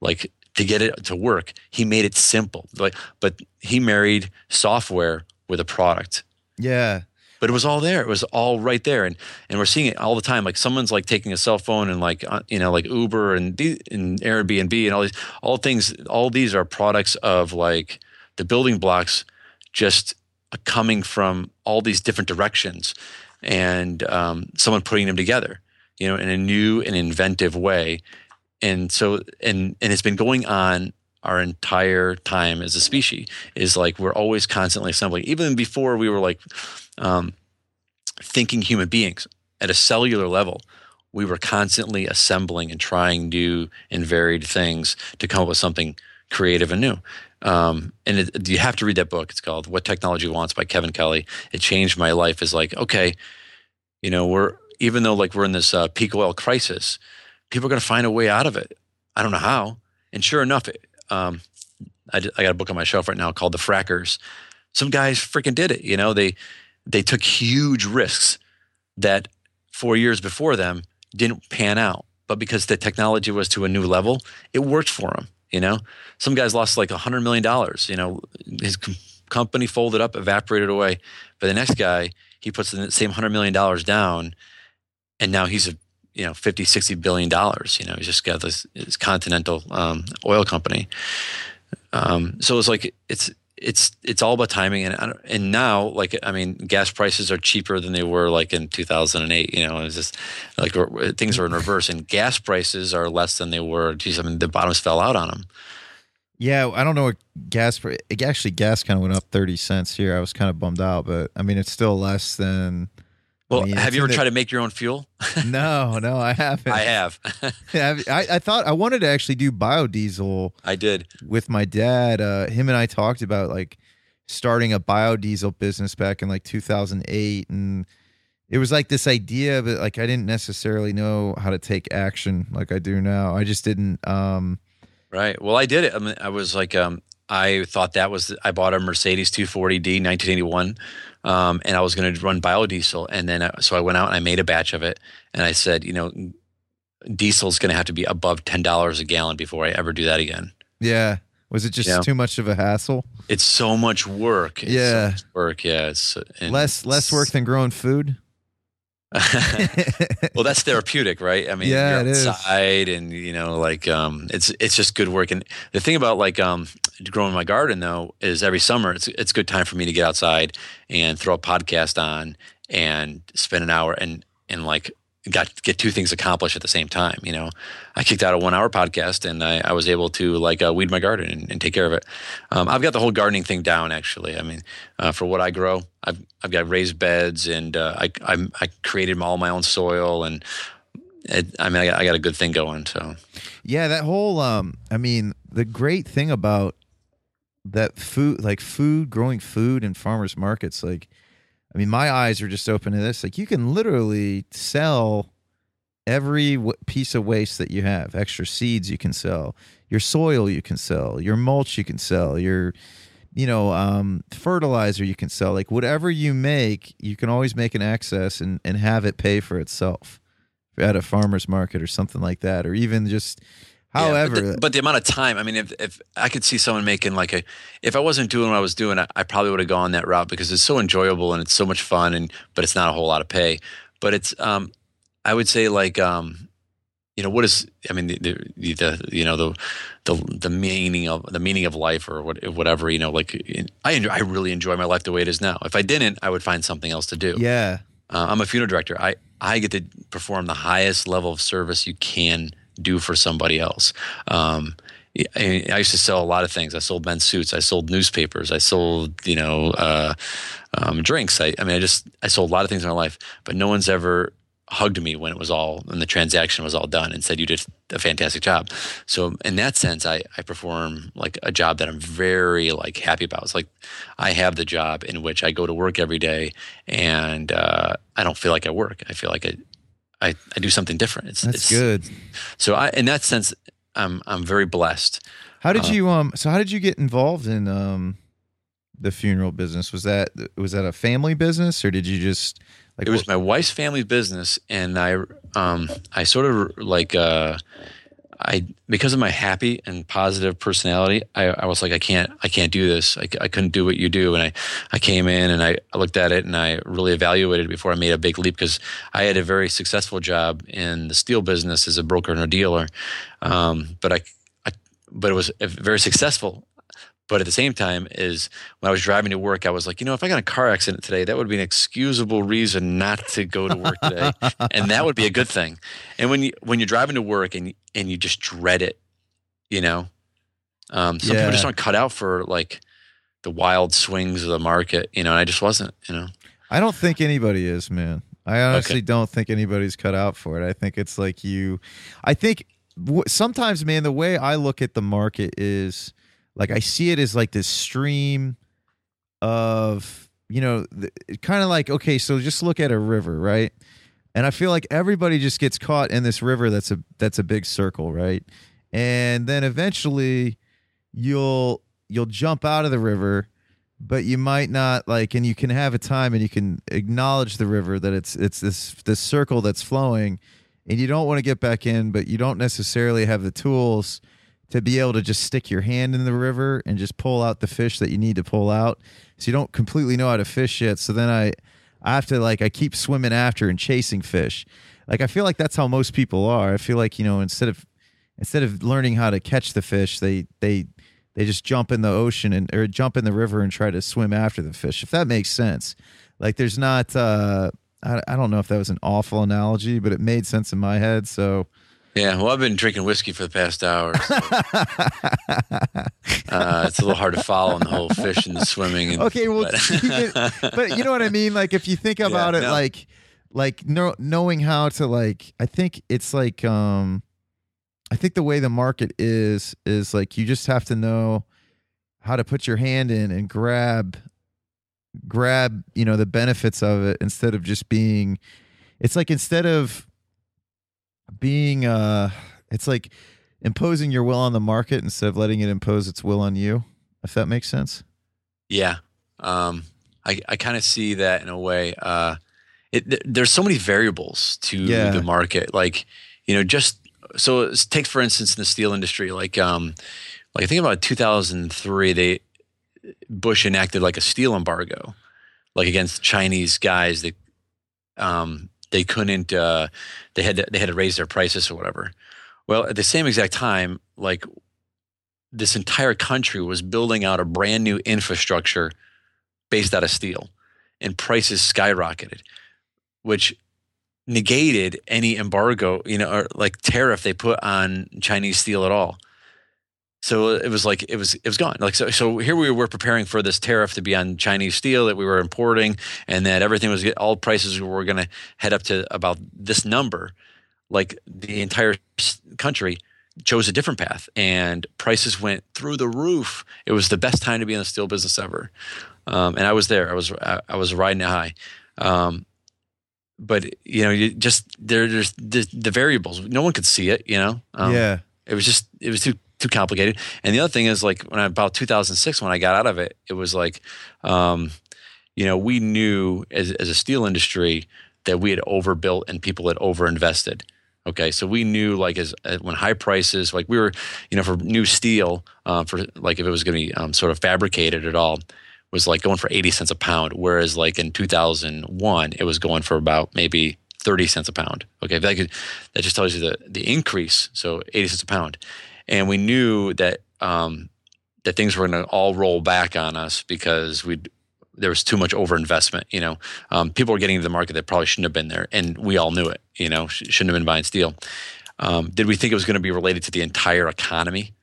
like to get it to work he made it simple like but he married software with a product yeah. but it was all there. It was all right there, and and we're seeing it all the time. Like someone's like taking a cell phone and like uh, you know like Uber and the, and Airbnb and all these all things. All these are products of like the building blocks, just coming from all these different directions, and um, someone putting them together, you know, in a new and inventive way. And so and and it's been going on our entire time as a species is like we're always constantly assembling even before we were like um, thinking human beings at a cellular level we were constantly assembling and trying new and varied things to come up with something creative and new um, and it, you have to read that book. It's called what technology wants by kevin kelly. It changed my life is like okay you know we're even though like we're in this uh, peak oil crisis people are going to find a way out of it. I don't know how. And sure enough it, um, I, I got a book on my shelf right now called the frackers. Some guys freaking did it you know? They they took huge risks that four years before them didn't pan out. But because the technology was to a new level, it worked for them. You know, some guys lost like a hundred million dollars. You know, his com- company folded up, evaporated away. But the next guy, he puts the same hundred million dollars down, and now he's a you know 50 60 billion dollars you know he's just got this, this continental um, oil company um, so it's like it's it's it's all about timing and and now like I mean gas prices are cheaper than they were like in 2008 you know it's just like things are in reverse and gas prices are less than they were geez I mean the bottoms fell out on them Yeah, I don't know what gas. Actually, gas kind of went up thirty cents here. I was kind of bummed out, but I mean, it's still less than. Well I mean, have you ever the- tried to make your own fuel No, no, I haven't. I have I, I thought I wanted to actually do biodiesel I did with my dad. Uh, him and I talked about like starting a biodiesel business back in like 2008, and it was like this idea, but like I didn't necessarily know how to take action like I do now. I just didn't. Um, Right. Well, I did it. I mean, I was like, um, I thought that was. I bought a Mercedes 240D 1981, um, and I was going to run biodiesel. And then, I, so I went out and I made a batch of it, and I said, you know, diesel's going to have to be above ten dollars a gallon before I ever do that again. yeah, was it just Yeah. too much of a hassle? It's so much work. It's so Yeah. much work. Yeah. It's less less work than growing food. well, that's therapeutic, right? I mean, Yeah, you're outside, and you know, like, um, it's it's just good work. And the thing about like um, growing my garden though is every summer it's it's a good time for me to get outside and throw a podcast on and spend an hour and and like got get two things accomplished at the same time. You know, I kicked out a one hour podcast and I, I was able to like uh, weed my garden and, and take care of it. Um, I've got the whole gardening thing down. Actually, I mean, uh, for what I grow, I've I've got raised beds and uh, I I'm, I created all my own soil and. It, I mean, I got, I got a good thing going. So Yeah, that whole um I mean, the great thing about that food like food, growing food in farmers markets like I mean, my eyes are just open to this. Like you can literally sell every piece of waste that you have. Extra seeds you can sell. Your soil you can sell. Your mulch you can sell. Your you know, um, fertilizer you can sell. Like whatever you make, you can always make an excess and, and have it pay for itself at a farmer's market or something like that, or even just Yeah, however. but the, but the amount of time. I mean, if if I could see someone making like a, if I wasn't doing what I was doing, I, I probably would have gone that route because it's so enjoyable and it's so much fun, and but it's not a whole lot of pay. But it's, um, I would say like, um, you know, what is? I mean, the, the, the you know the the the meaning of the meaning of life or what, whatever. You know, like I enjoy, I really enjoy my life the way it is now. If I didn't, I would find something else to do. yeah, Uh, I'm a funeral director. I, I get to perform the highest level of service you can do for somebody else. Um, I, used to sell a lot of things. I sold men's suits. I sold newspapers. I sold, you know, uh, um, drinks. I, I mean, I just I sold a lot of things in my life, but no one's ever hugged me when it was all when the transaction was all done and said you did a fantastic job. So in that sense, I I perform like a job that I'm very like happy about. It's like I have the job in which I go to work every day and uh, I don't feel like I work. I feel like I I, I do something different. It's That's it's, good. So I in that sense, I'm I'm very blessed. How did Uh, you um? So how did you get involved in um, the funeral business? Was that was that a family business or did you just like It was my wife's family business, and I um I sort of like uh I because of my happy and positive personality, I, I was like I can't I can't do this. I, I couldn't do what you do, and I I came in and I, looked at it and I really evaluated before I made a big leap because I had a very successful job in the steel business as a broker and a dealer, um, but I, I but it was very successful. But at the same time, is when I was driving to work, I was like, you know, if I got a car accident today, that would be an excusable reason not to go to work today, and that would be a good thing. And when you when you're driving to work and and you just dread it, you know, um, some Yeah. people just aren't cut out for like the wild swings of the market, you know. And I just wasn't, you know. I don't think anybody is, man. I honestly don't think anybody's cut out for it. I think it's like you. I think w- sometimes, man, the way I look at the market is like I see it as like this stream of you know, kind of like okay, so just look at a river, right? And I feel like everybody just gets caught in this river that's a that's a big circle, right? And then eventually you'll you'll jump out of the river but you might not like and you can have a time and you can acknowledge the river that it's it's this this circle that's flowing and you don't want to get back in but you don't necessarily have the tools to be able to just stick your hand in the river and just pull out the fish that you need to pull out. So you don't completely know how to fish yet. So then i i have to like i keep swimming after and chasing fish. Like i feel like that's how most people are. I feel like you know instead of instead of learning how to catch the fish they they they just jump in the ocean and or jump in the river and try to swim after the fish if that makes sense. Like there's not uh I, I don't know if that was an awful analogy but it made sense in my head. So Yeah, well, I've been drinking whiskey for the past hour. So, uh, it's a little hard to follow on the whole fish and the swimming. And, okay well but- even, but you know what i mean like if you think about it no. like like know, knowing how to like i think it's like um i think the way the market is is like you just have to know how to put your hand in and grab grab you know the benefits of it instead of just being it's like instead of being uh it's like imposing your will on the market instead of letting it impose its will on you if that makes sense Yeah, um, I I kind of see that in a way. Uh, it, th- there's so many variables to Yeah. the market. Like you know, just so take for instance in the steel industry, like um, like I think about 2003, they Bush enacted like a steel embargo, like against Chinese guys. that um, they couldn't uh, they had to, they had to raise their prices or whatever. Well, at the same exact time, like this entire country was building out a brand new infrastructure based out of steel and prices skyrocketed which negated any embargo you know or like tariff they put on chinese steel at all so it was like it was it was gone like so so here we were preparing for this tariff to be on chinese steel that we were importing and that everything was all prices were going to head up to about this number like the entire country chose a different path and prices went through the roof. It was the best time to be in the steel business ever. Um, and I was there. I was I, I was riding it high. Um, but you know, you just there, there's the, the variables. No one could see it. You know. Um, yeah It was just it was too too complicated. And the other thing is like when I, about 2006 when I got out of it, it was like, um, you know, we knew as as a steel industry that we had overbuilt and people had overinvested. Okay, so we knew like as, as when high prices, like we were, you know, for new steel, uh, for like if it was going to be um, sort of fabricated at all, was like going for eighty cents a pound. Whereas like in two thousand one, it was going for about maybe thirty cents a pound. Okay, that could, that just tells you the the increase. So eighty cents a pound, and we knew that um, that things were going to all roll back on us because we there was too much overinvestment. You know, um, people were getting into the market that probably shouldn't have been there, and we all knew it. You know, sh- shouldn't have been buying steel. Um, did we think it was going to be related to the entire economy?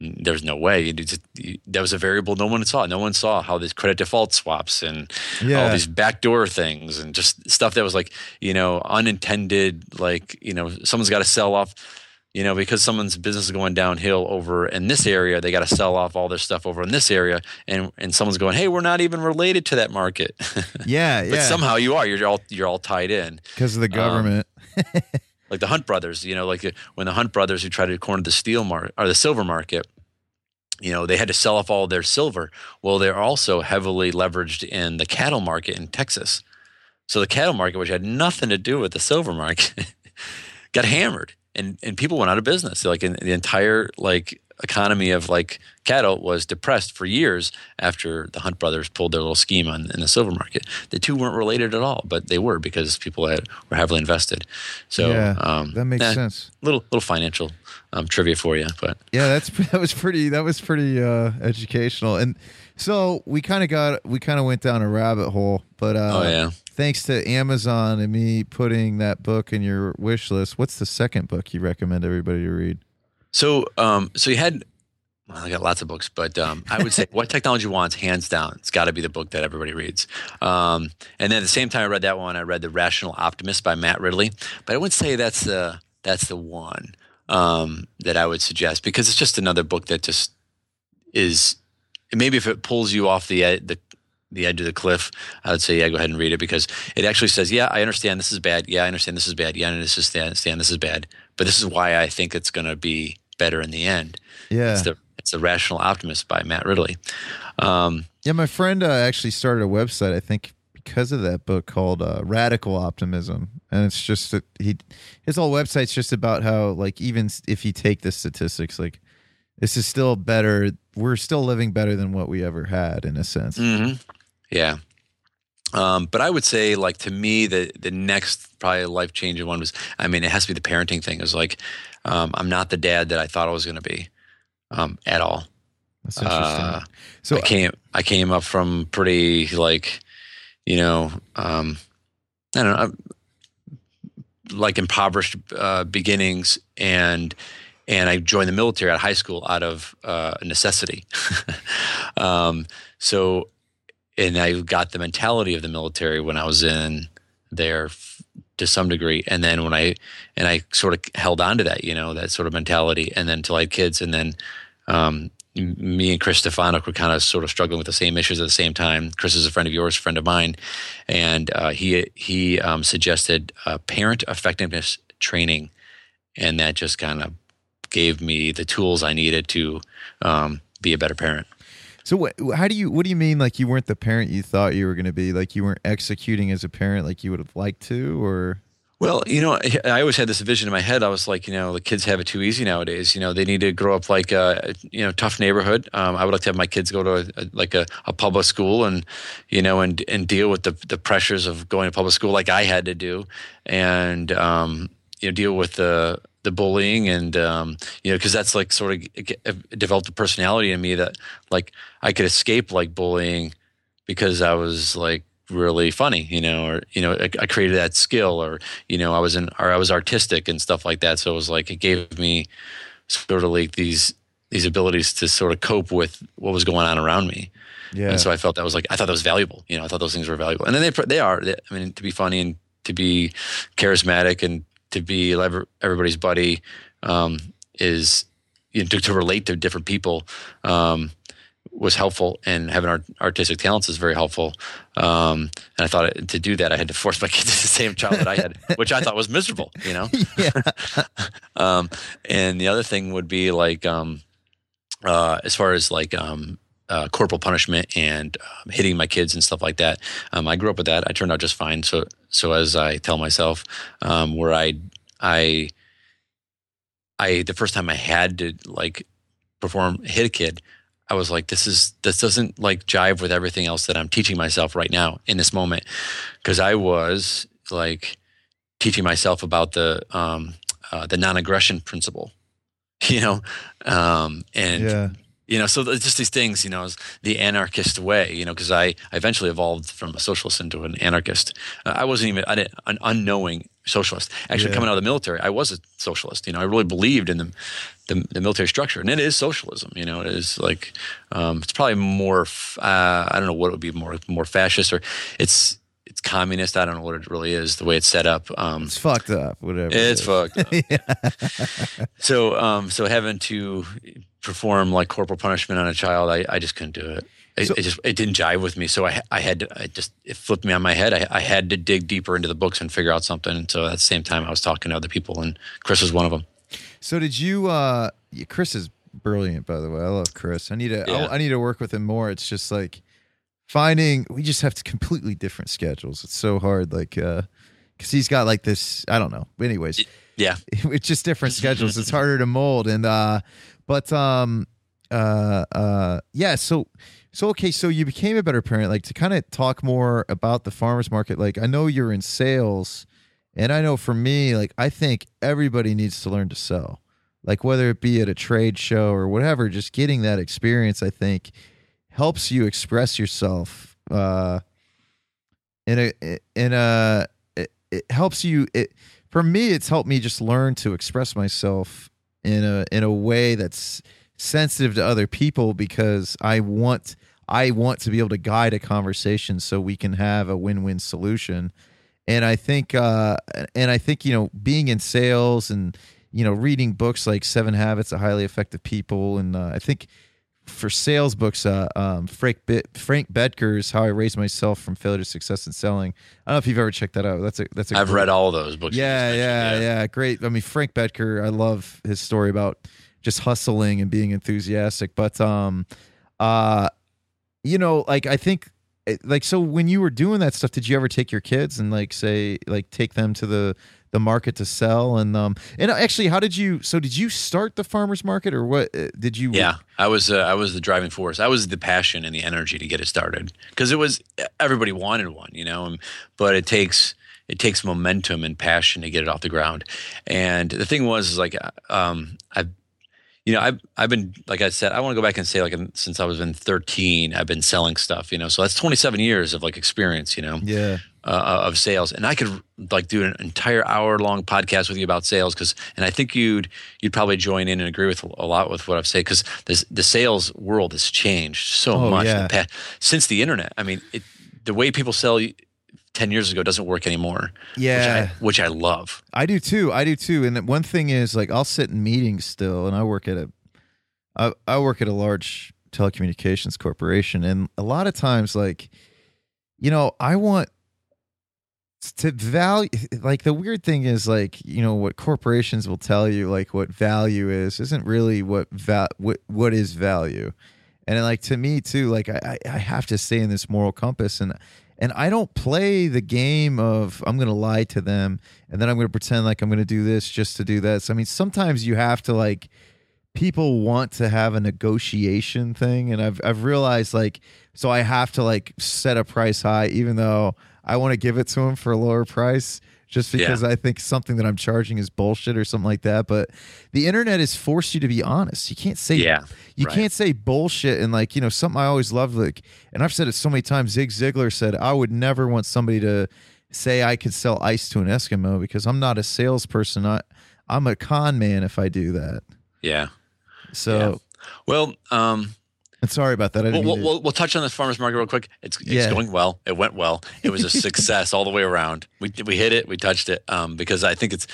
there's no way. You just, you, that was a variable no one saw. No one saw how these credit default swaps and Yeah. all these backdoor things and just stuff that was like, you know, unintended, like, you know, someone's got to sell off, you know, because someone's business is going downhill over in this area, they got to sell off all their stuff over in this area. And, and someone's going, hey, we're not even related to that market. Yeah, yeah but yeah. somehow you are. You're all, you're all tied in because of the Um, government. like the Hunt brothers, you know, like uh, when the Hunt brothers who tried to corner the steel market or the silver market, you know, they had to sell off all their silver. Well, they're also heavily leveraged in the cattle market in Texas. So the cattle market, which had nothing to do with the silver market, got hammered and, and people went out of business. Like in, the entire like economy of like cattle was depressed for years after the Hunt brothers pulled their little scheme on in the silver market. The two weren't related at all, but they were because people had, were heavily invested. So yeah, um, that makes eh, sense. Little little financial um, trivia for you, but Yeah, that's that was pretty that was pretty uh educational. And so we kind of got we kind of went down a rabbit hole, but uh oh yeah. Thanks to Amazon and me putting that book in your wish list. What's the second book you recommend everybody to read? So, um, so you had, well, I got lots of books, but um, I would say what technology wants, hands down, it's got to be the book that everybody reads. Um, and then at the same time, I read that one. I read The Rational Optimist by Matt Ridley, but I wouldn't say that's the that's the one um, that I would suggest because it's just another book that just is maybe if it pulls you off the the the edge of the cliff, I would say, yeah, go ahead and read it because it actually says, yeah, I understand this is bad. Yeah, I understand this is bad. Yeah, I understand this is bad. But this is why I think it's going to be better in the end. Yeah. It's the it's the Rational Optimist by Matt Ridley. Um, Yeah, my friend uh, actually started a website. I think because of that book called uh, Radical Optimism, and it's just that he his whole website's just about how like even if you take the statistics, like this is still better. We're still living better than what we ever had in a sense. mhm. Yeah. Um, but I would say, like to me, the the next probably life changing one was. I mean, it has to be the parenting thing. It was like, um, I'm not the dad that I thought I was going to be, um, at all. That's interesting. Uh, so I came I came up from pretty like you know um, I don't know uh, like impoverished uh, beginnings and and I joined the military at high school out of uh, necessity. um, so and I got the mentality of the military when I was in there to some degree and then when I and I sort of held on to that you know that sort of mentality and then until I had kids and then um, me and Chris Stefanik were kind of sort of struggling with the same issues at the same time. Chris is a friend of yours, friend of mine, and uh, he he um, suggested uh, parent effectiveness training, and that just kind of gave me the tools I needed to um, be a better parent. So what? How do you? What do you mean? Like you weren't the parent you thought you were going to be? Like you weren't executing as a parent like you would have liked to, or Well, you know, I- always had this vision in my head. I was like, you know, the kids have it too easy nowadays. You know, they need to grow up like a, you know, tough neighborhood. Um, I would like to have my kids go to a, like a, a public school and, you know, and and deal with the the pressures of going to public school like I had to do, and um, you know, deal with the the bullying and um, you know, because that's like sort of developed a personality in me that like I could escape like bullying because I was like really funny, you know, or you know, I, I created that skill, or you know, I was in, or I was artistic and stuff like that. So it was like it gave me sort of like these these abilities to sort of cope with what was going on around me. yeah, And so I felt that was like I thought that was valuable. You know, I thought those things were valuable, and then they they are. They, I mean, to be funny and to be charismatic and to be everybody's buddy um, is you know, to, to relate to different people um, was helpful, and having art, artistic talents is very helpful. Um, and I thought to do that, I had to force my kids to the same childhood I had, which I thought was miserable. You know. yeah, um, and the other thing would be like um, uh, as far as like um, uh, corporal punishment and um, hitting my kids and stuff like that. Um, I grew up with that. I turned out just fine. So so as I tell myself, um, where I I I the first time I had to like perform hit a kid. I was like, this is this doesn't like jive with everything else that I'm teaching myself right now in this moment, because I was like teaching myself about the um, uh, the non-aggression principle, you know, um, and yeah. You know so just these things you know the anarchist way you know because I, I eventually evolved from a socialist into an anarchist uh, i wasn't even I didn't, an unknowing socialist actually Yeah. coming out of the military i was a socialist you know i really believed in the, the, the military structure and it is socialism you know it is like um, it's probably more uh, i don't know what it would be more more fascist or it's communist i don't know what it really is the way it's set up um, It's fucked up. Whatever. it's is. fucked up. so um so having to perform like corporal punishment on a child i, I just couldn't do it it, So- it just it didn't jive with me so i i had to i just it flipped me on my head I, I had to dig deeper into the books and figure out something and so at the same time i was talking to other people and chris was one of them So did you? uh Chris is brilliant, by the way. I love Chris. I need to. Yeah. I, I need to work with him more. It's just like finding. We just have completely different schedules. It's so hard. Like, uh because he's got like this. I don't know. Anyways, yeah it's just different schedules. It's harder to mold. And uh but um uh uh yeah, so so okay, so you became a better parent, like to kind of talk more about the farmers market. Like I know you're in sales, and I know for me, like I think everybody needs to learn to sell. Like whether it be at a trade show or whatever, just getting that experience, I think, helps you express yourself uh in a in a it, it helps you it for me it's helped me just learn to express myself in a in a way that's sensitive to other people because I want I want to be able to guide a conversation so we can have a win-win solution. And I think uh and I think you know being in sales and you know reading books like 7 Habits of Highly Effective People and uh, I think for sales books, uh, um, Frank Bit- Frank Bettger's "How I Raised Myself from Failure to Success in Selling." I don't know if you've ever checked that out. That's a that's a i've great- read all those books you yeah, yeah, yeah, Great. I mean, Frank Bettger, I love his story about just hustling and being enthusiastic. But um uh you know, like I think like so when you were doing that stuff, did you ever take your kids and like say like take them to the the market to sell and um and actually how did you so did you start the farmers market or what uh, did you Yeah, I was uh, I was the driving force. I was the passion and the energy to get it started because it was everybody wanted one, you know. But it takes it takes momentum and passion to get it off the ground. And the thing was, is like um, I, you know, I've I've been like I said, I want to go back and say like since I was in thirteen, I've been selling stuff, you know. So that's twenty seven years of like experience, you know yeah uh, of sales, and I could like do an entire hour long podcast with you about sales because, and I think you'd you'd probably join in and agree with a lot with what I've said because this the sales world has changed so Oh, much in yeah. the past, since the internet. I mean, it, the way people sell ten years ago doesn't work anymore. Yeah. which I, which I love. I do too. I do too. And one thing is like I'll sit in meetings still, and I work at a, I, I work at a large telecommunications corporation, and a lot of times, like, you know, I want to value. Like the weird thing is, like, you know, what corporations will tell you, like, what value is, isn't really what va- what what is value. And like to me too, like I I have to stay in this moral compass and and I don't play the game of I'm going to lie to them and then I'm going to pretend like I'm going to do this just to do this. I mean, sometimes you have to like people want to have a negotiation thing and I've I've realized like so I have to like set a price high even though I want to give it to them for a lower price just because I think something that I'm charging is bullshit or something like that, but the internet has forced you to be honest. You can't say Yeah, you right. can't say bullshit and like you know something I always loved like and I've said it so many times. Zig Ziglar said I would never want somebody to say I could sell ice to an Eskimo because I'm not a salesperson. I I'm a con man if I do that. Yeah. So Well, um, Sorry about that. I we'll, didn't we'll, we'll, we'll touch on this farmers market real quick. It's, it's Yeah. going well. It went well. It was a success all the way around. We we hit it. We touched it. Um, because I think it's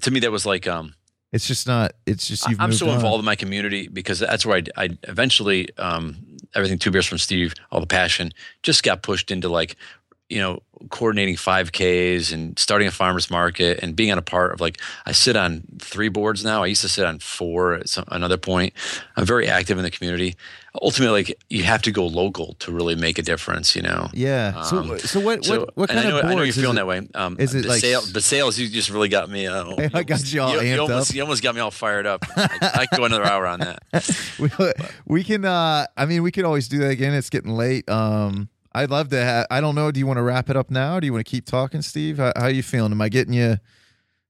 to me that was like um, it's just not. It's just you've I'm so on. involved in my community because that's where I, I eventually um, everything two beers from Steve, all the passion just got pushed into like you know coordinating 5Ks and starting a farmers market and being on a part of like I sit on three boards now. I used to sit on four at some, another point. I'm very active in the community. Ultimately, like you have to go local to really make a difference. You know. Yeah. So Um, so what So, what what kind know, of I know you're feeling it? that way. Um, is it the like- sale, the sales? You just really got me. Uh, I got you all amped almost, up. You almost got me all fired up. I, I could go another hour on that. we, we can uh i mean we could always do that again it's getting late um i'd love to have i don't know do you want to wrap it up now do you want to keep talking steve how, how you feeling am i getting you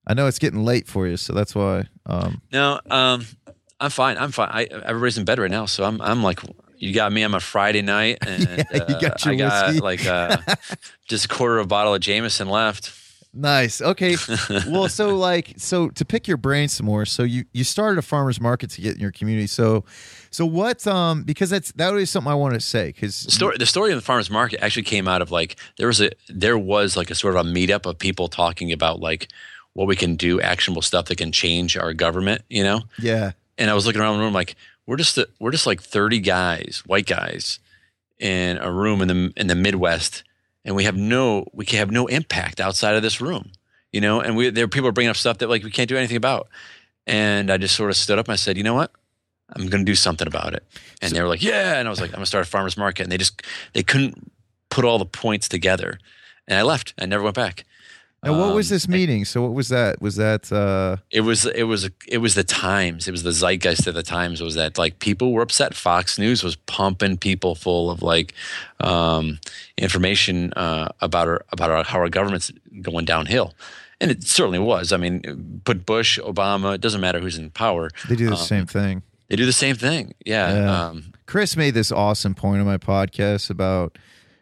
i know it's getting late for you so that's why um No, um, I'm fine. I'm fine. I, everybody's in bed right now, so I'm I'm like, you got me on a Friday night, and Yeah, you got uh, your I got whiskey. like uh, just a quarter of a bottle of Jameson left. Nice. Okay. well, so like, so to pick your brain some more. So you you started a farmers market to get in your community. So, so what? Um, because that's that was something I wanted to say. Because The story, the story of the farmers market actually came out of like there was a there was like a sort of a meetup of people talking about like what we can do, actionable stuff that can change our government, you know. yeah, And I was looking around the room like we're just the, we're just like thirty guys, white guys, in a room in the in the Midwest, and we have no we can have no impact outside of this room, you know. And we there people are bringing up stuff that like we can't do anything about. And I just sort of stood up and I said, you know what? I'm going to do something about it. And they were like, yeah. And I was like, I'm going to start a farmer's market. And they just, they couldn't put all the points together. And I left. I never went back. Now, what was Um, this meeting? So, what was that? Was that? uh It was, it was, it was the times. It was the zeitgeist of the times was that like people were upset. Fox News was pumping people full of like, um, information, uh, about our, about our, how our government's going downhill. And it certainly was. I mean, put Bush, Obama, it doesn't matter who's in power. They do the Um, same thing. They do the same thing. Yeah. Yeah. Um, Chris made this awesome point on my podcast about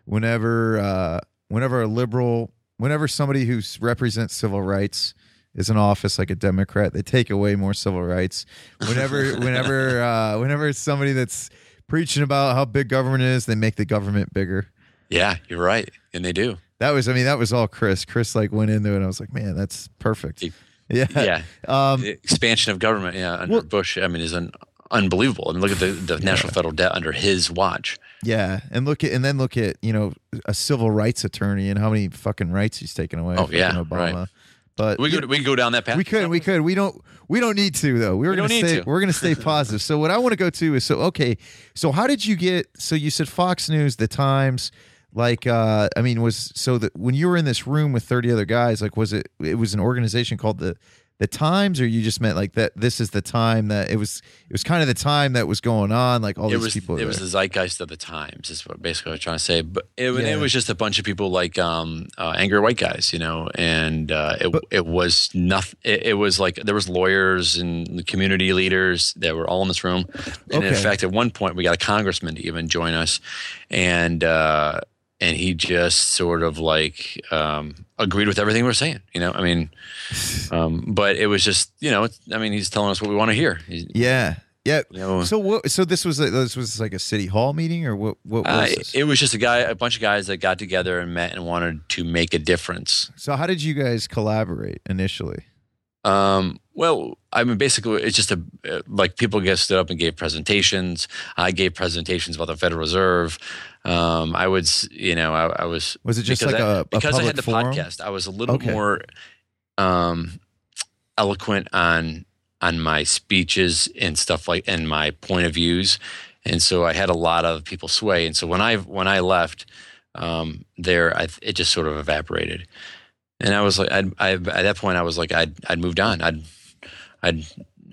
whenever uh, whenever a liberal, whenever somebody who represents civil rights is in office, like a Democrat, they take away more civil rights. Whenever whenever uh, whenever it's somebody that's preaching about how big government is, they make the government bigger. yeah, you're right. And they do. That was, I mean, that was all Chris. Chris like went into it. and I was like, man, that's perfect. Yeah. Yeah. Um, expansion of government, yeah, under Well- Bush, I mean, is un, unbelievable. I mean, look at the, the national federal debt under his watch. Yeah, and look at and then look at you know a civil rights attorney and how many fucking rights he's taken away. Oh, from yeah, Obama. right. But We you could we could go down that path. we could, we could. We don't. We don't need to though. We were We gonna stay. to. We're gonna stay positive. So what I want to go to is so okay. So how did you get? So you said Fox News, The Times. Like, uh, I mean, was so that when you were in this room with thirty other guys, like, was it? It was an organization called the the Times, or you just meant like that? This is the time that it was. It was kind of the time that was going on. Like all it these was people. it were was the zeitgeist of the times is what basically I was trying to say. But it, Yeah. it was just a bunch of people like um, uh, angry white guys, you know, and uh, it But- it was nothing. It, it was like there was lawyers and community leaders that were all in this room, and in fact, at one point we got a congressman to even join us, and uh, and he just sort of like um, agreed with everything we were saying. You know, I mean, um, but it was just you know, it's, I mean, he's telling us what we want to hear. He's, Yeah. Yeah. you know, So what? So this was a, this was like a city hall meeting, or what? What was Uh, this? it was just a guy, a bunch of guys that got together and met and wanted to make a difference. so how did you guys collaborate initially? Um, well, I mean, basically, it's just a uh, like people get stood up and gave presentations. I gave presentations about the Federal Reserve. Um, I was, you know, I, I was Was it just like I, a- a because I had the forum? podcast. I was a little Okay. more um, eloquent on on my speeches and stuff like and my point of views, and so I had a lot of people sway. And so when I when I left um, there, I, it just sort of evaporated. And I was like, I'd, I at that point, I was like, I'd I'd moved on. I'd I'd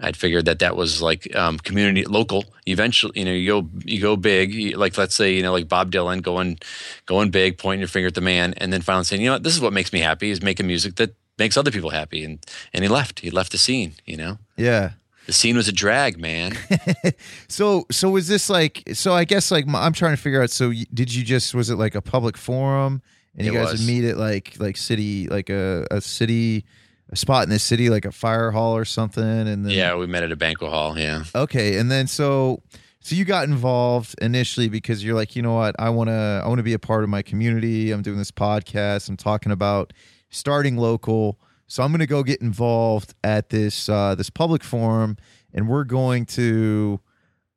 I'd figured that that was like um, community local. Eventually, you know, you go you go big. You, like let's say you know, like Bob Dylan going going big, pointing your finger at the man, and then finally saying, you know, what, this is what makes me happy is making music that makes other people happy. And and he left. He left the scene. You know, Yeah. the scene was a drag, man. So so was this like? So I guess like I'm trying to figure out. So did you just was it like a public forum, and you It guys was. would meet at like like city like a a city a spot in the city like a fire hall or something, and then yeah, we met at a banquet hall. Yeah. Okay, and then so so you got involved initially because you're like, you know what, I want to I want to be a part of my community. I'm doing this podcast. I'm talking about starting local. So I'm going to go get involved at this uh this public forum and we're going to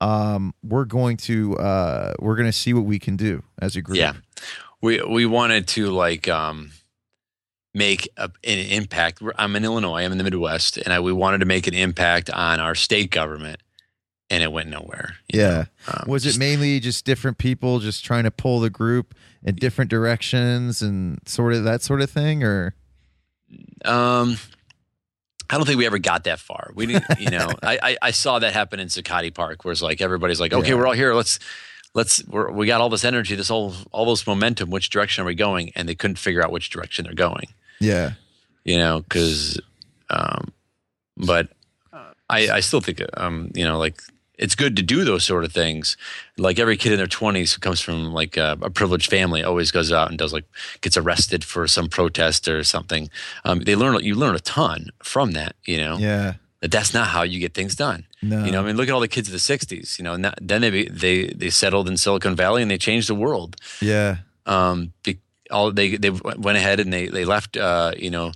um we're going to uh we're going to see what we can do as a group. Yeah. We we wanted to like um make a, an impact. I'm in Illinois. I'm in the Midwest, and I, we wanted to make an impact on our state government, and it went nowhere. Yeah. Um, Was it mainly just different people just trying to pull the group in different directions and sort of that sort of thing or Um, I don't think we ever got that far. We didn't, you know, I, I, I saw that happen in Zuccotti Park, where it's like everybody's like, okay, Yeah. we're all here. Let's, let's, we're, we got all this energy, this all, all this momentum. Which direction are we going? And they couldn't figure out which direction they're going. Yeah. You know, because, um, but I, I still think, um, you know, like it's good to do those sort of things. Like every kid in their twenties who comes from like a, a, privileged family always goes out and does like gets arrested for some protest or something. Um, they learn you learn a ton from that. You know, yeah. That that's not how you get things done. No. You know, I mean, look at all the kids of the '60s. You know, not, then they they they settled in Silicon Valley and they changed the world. Yeah. Um, be, all they they went ahead and they they left. Uh, you know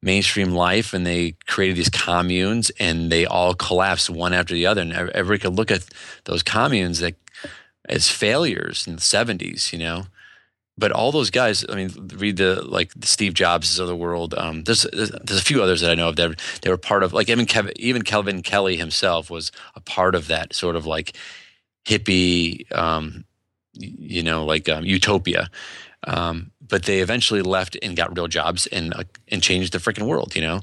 mainstream life and they created these communes and they all collapsed one after the other and everybody could look at those communes that as failures in the 70s you know but all those guys i mean read the like the steve jobs of the world um, there's, there's, a few others that i know of that they were part of like even kevin, even kelvin kelly himself was a part of that sort of like hippie um, you know like um, utopia um, but they eventually left and got real jobs and uh, and changed the freaking world, you know,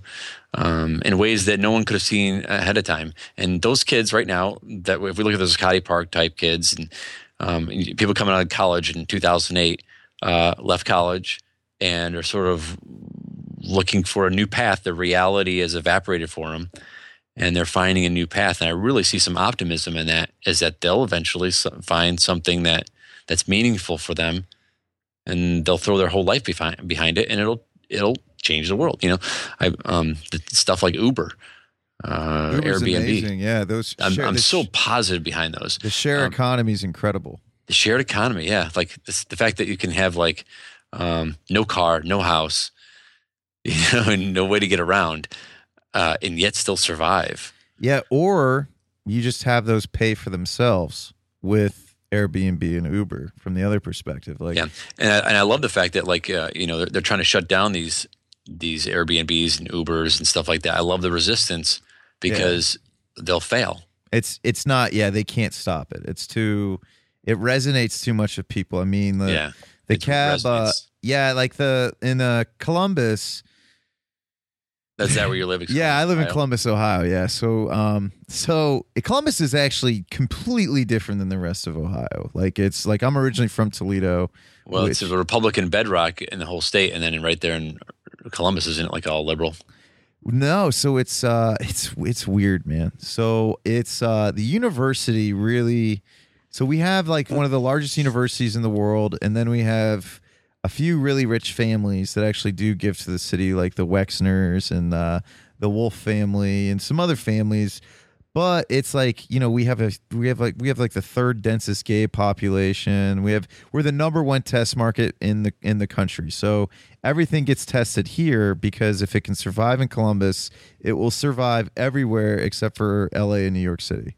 um, in ways that no one could have seen ahead of time. And those kids right now, that if we look at the Zuccotti Park type kids and um, people coming out of college in 2008, uh, left college and are sort of looking for a new path. The reality has evaporated for them, and they're finding a new path. And I really see some optimism in that. Is that they'll eventually find something that that's meaningful for them and they'll throw their whole life behind behind it, and it'll it'll change the world. You know, I um stuff like Uber, uh, Airbnb. Amazing. Yeah, those. I'm, I'm so sh- positive behind those. The share um, economy is incredible. The shared economy, yeah, like this, the fact that you can have like um, no car, no house, you know, and no way to get around, uh, and yet still survive. Yeah, or you just have those pay for themselves with Airbnb and Uber from the other perspective. Like, yeah, and I, and I love the fact that like uh, you know they're, they're trying to shut down these these Airbnbs and Ubers and stuff like that. I love the resistance because yeah. they'll fail. It's it's not yeah they can't stop it. It's too it resonates too much with people. I mean the yeah, the cab uh, yeah like the in uh, Columbus that's that where you're living? yeah, I live in Columbus, Ohio. Yeah, so um, so Columbus is actually completely different than the rest of Ohio. Like it's like I'm originally from Toledo. Well, which, it's a Republican bedrock in the whole state, and then right there in Columbus, isn't it like all liberal? No, so it's uh, it's it's weird, man. So it's uh, the university really. So we have like one of the largest universities in the world, and then we have a few really rich families that actually do give to the city, like the Wexners and uh, the Wolf family and some other families. But it's like you know we have a we have like we have like the third densest gay population. We have we're the number one test market in the in the country. So everything gets tested here because if it can survive in Columbus, it will survive everywhere except for L.A. and New York City.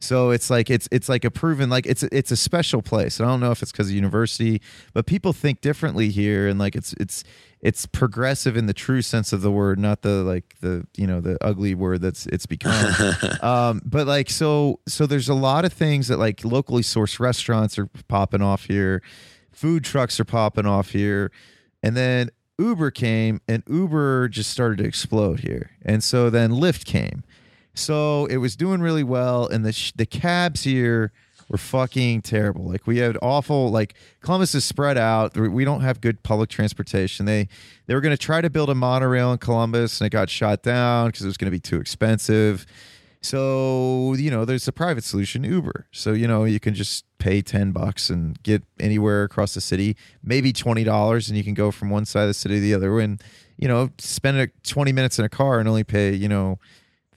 So it's like it's it's like a proven like it's it's a special place. I don't know if it's because of university, but people think differently here, and like it's it's it's progressive in the true sense of the word, not the like the you know the ugly word that's it's become. um, but like so so there's a lot of things that like locally sourced restaurants are popping off here, food trucks are popping off here, and then Uber came and Uber just started to explode here, and so then Lyft came so it was doing really well, and the sh- the cabs here were fucking terrible. Like we had awful. Like Columbus is spread out. We don't have good public transportation. They they were going to try to build a monorail in Columbus, and it got shot down because it was going to be too expensive. So you know, there's a private solution, Uber. So you know, you can just pay ten bucks and get anywhere across the city, maybe twenty dollars, and you can go from one side of the city to the other. And you know, spend twenty minutes in a car and only pay you know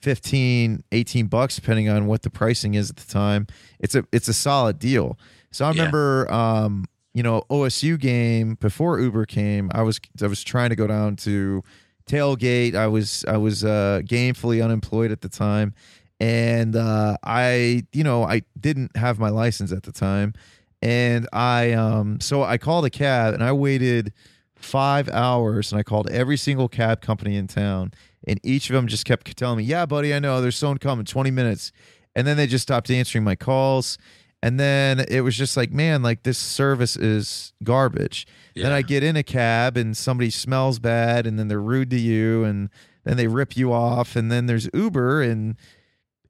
15 18 bucks depending on what the pricing is at the time. It's a it's a solid deal. So i remember yeah. um you know osu game before uber came i was i was trying to go down to tailgate. I was i was uh gainfully unemployed at the time. And uh i you know i didn't have my license at the time. And i um so i called a cab and i waited five hours and i called every single cab company in town and each of them just kept telling me, "Yeah, buddy, I know there's someone coming, 20 minutes," and then they just stopped answering my calls. And then it was just like, man, like this service is garbage. Yeah. Then I get in a cab and somebody smells bad, and then they're rude to you, and then they rip you off. And then there's Uber, and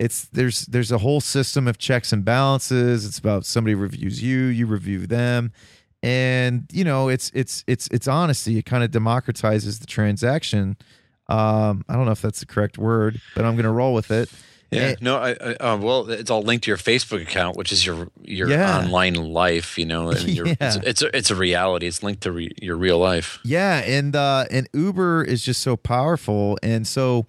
it's there's there's a whole system of checks and balances. It's about somebody reviews you, you review them, and you know it's it's it's it's honesty. It kind of democratizes the transaction Um, I don't know if that's the correct word, but I'm going to roll with it. Yeah, Eh, no, I, I, uh, well, it's all linked to your Facebook account, which is your your Yeah. online life, you know. And your, it's, Yeah. it's a, it's a reality. It's linked to re, your real life. Yeah, and uh, and Uber is just so powerful, and so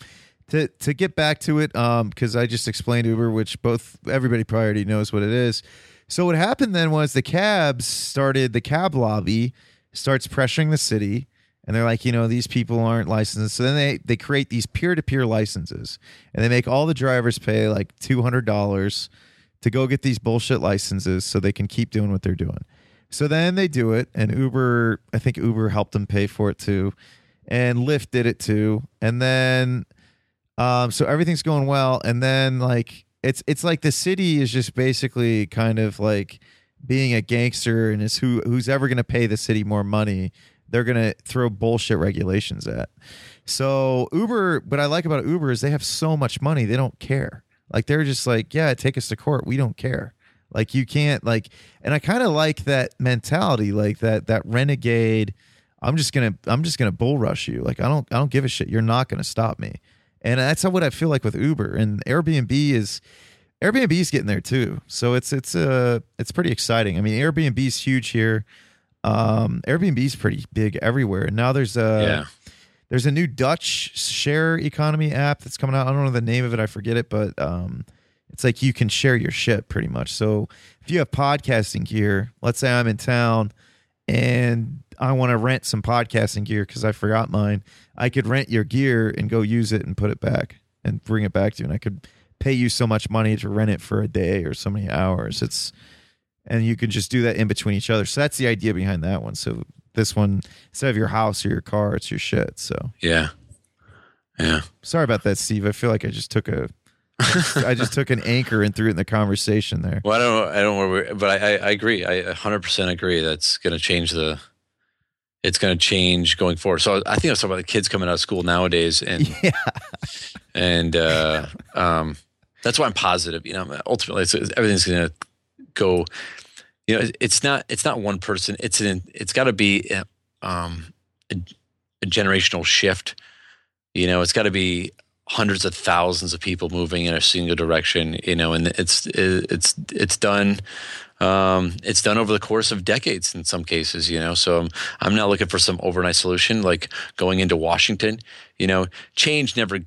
to to get back to it, um, because I just explained Uber, which both everybody probably already knows what it is. So what happened then was the cabs started, the cab lobby starts pressuring the city, and they're like, you know, these people aren't licensed. So then they they create these peer to peer licenses, and they make all the drivers pay like two hundred dollars to go get these bullshit licenses so they can keep doing what they're doing. So then they do it, and Uber, I think Uber helped them pay for it too, and Lyft did it too, and then, um, so everything's going well, and then like it's it's like the city is just basically kind of like being a gangster, and it's who who's ever going to pay the city more money, they're going to throw bullshit regulations at. So Uber, what I like about Uber is they have so much money, they don't care. Like they're just like, yeah, take us to court, we don't care. Like you can't like, and I kind of like that mentality, like that that renegade. I'm just gonna I'm just gonna bull rush you. Like I don't I don't give a shit. You're not gonna stop me. And that's what I feel like with Uber and Airbnb is. Airbnb is getting there too, so it's it's uh it's pretty exciting. I mean, Airbnb is huge here. Um, Airbnb is pretty big everywhere, and now there's a yeah, there's a new Dutch share economy app that's coming out. I don't know the name of it. I forget it, but um, it's like you can share your shit pretty much. So if you have podcasting gear, let's say I'm in town and I want to rent some podcasting gear because I forgot mine, I could rent your gear and go use it and put it back and bring it back to you. And I could pay you so much money to rent it for a day or so many hours. It's and you can just do that in between each other. So that's the idea behind that one. So this one, instead of your house or your car, it's your shit. So yeah, yeah. sorry about that, Steve. I feel like I just took a, I just took an anchor and threw it in the conversation there. Well, I don't, I don't, know where but I, I, I agree. I 100 percent agree. That's going to change the. It's going to change going forward. So I think I was talking about the kids coming out of school nowadays, and Yeah, and uh, um, that's why I'm positive. You know, ultimately, it's, everything's going to go. You know, it's not it's not one person. It's an it's got to be um, a, a generational shift. You know, it's got to be hundreds of thousands of people moving in a single direction. You know, and it's it's it's done. Um, it's done over the course of decades in some cases, you know. So I'm, I'm not looking for some overnight solution like going into Washington. You know, change never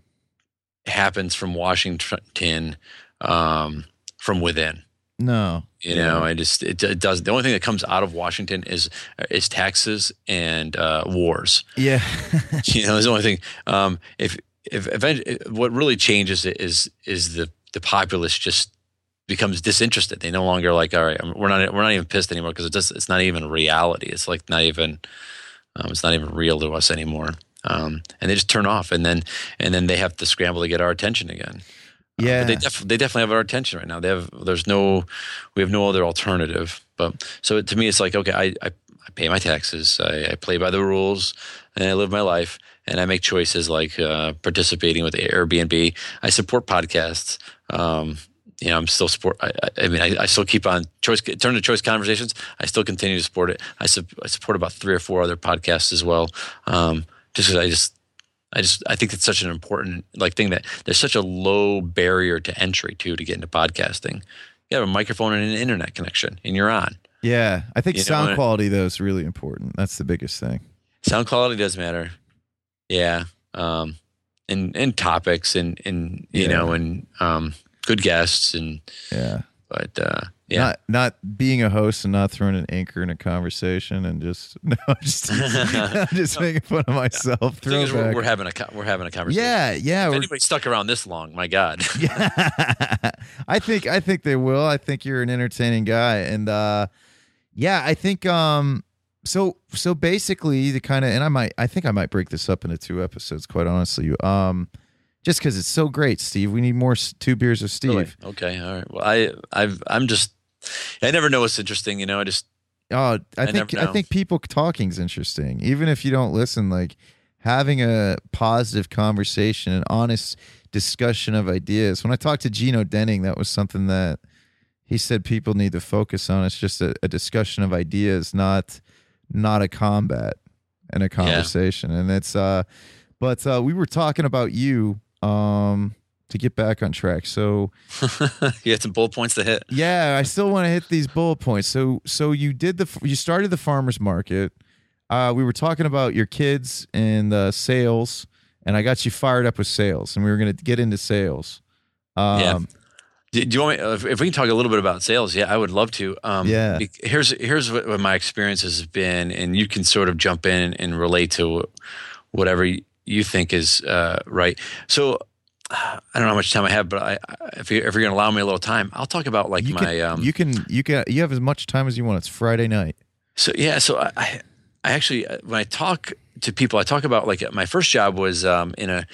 happens from Washington um, from within. No, You know, I just it, it does. The only thing that comes out of Washington is is taxes and uh, wars. yeah, You know, is the only thing. Um, if if eventually, what really changes it is is the the populace just becomes disinterested. They no longer like, all right, we're not we're not even pissed anymore because it just it's not even reality. It's like not even um, it's not even real to us anymore. Um, and they just turn off, and then and then they have to scramble to get our attention again. Uh, yeah. but they, def- they definitely have our attention right now. They have there's no we have no other alternative. But so to me, it's like okay, I I, I pay my taxes, I, I play by the rules, and I live my life, and I make choices like uh, participating with Airbnb. I support podcasts. Um, you know, I'm still support. I, I- mean, I, I still keep on choice. Turn to choice conversations. I still continue to support it. I, sup I support about three or four other podcasts as well. Um, just I just I just I think it's such an important like thing that there's such a low barrier to entry too to get into podcasting. You have a microphone and an internet connection, and you're on. yeah. I think You sound what? quality though is really important. That's the biggest thing. Sound quality does matter. Yeah. Um, and and topics and and you Yeah. know and um, good guests and Yeah. but uh, yeah. Not not being a host and not throwing an anchor in a conversation and just no, just just making fun of myself. is, we're, we're having a we're having a conversation. yeah, yeah. If anybody stuck around this long, my God. Yeah. I think I think they will. I think you're an entertaining guy and uh yeah, I think um so so basically the kind of and I might I think I might break this up into two episodes quite honestly. Um just cuz it's so great, Steve. We need more s- two beers of Steve. Really? Okay. All right. Well, I I've I'm just I never know what's interesting. You know, I just Oh, I, I think I think people talking's interesting. Even if you don't listen like having a positive conversation, an honest discussion of ideas. When I talked to Gino Denning, that was something that he said people need to focus on. It's just a, a discussion of ideas, not not a combat and a conversation. And it's uh But uh, we were talking about you um, to get back on track. So you had some bullet points to hit. yeah, I still want to hit these bullet points. So so you did the you started the farmers market. Uh, we were talking about your kids and uh, sales, and I got you fired up with sales, and we were going to get into sales. Um, Yeah. Do, do you want me? If, if we can talk a little bit about sales, yeah, I would love to. Um, Yeah. Here's here's what, what my experience has been, and you can sort of jump in and relate to whatever you think is uh, right. So. I don't know how much time I have, but I, if, you, if you're going to allow me a little time, I'll talk about like you my can, um, you can you can you have as much time as you want. It's Friday night. So yeah, so I, I actually uh, when I talk to people, I talk about like my first job was um, in a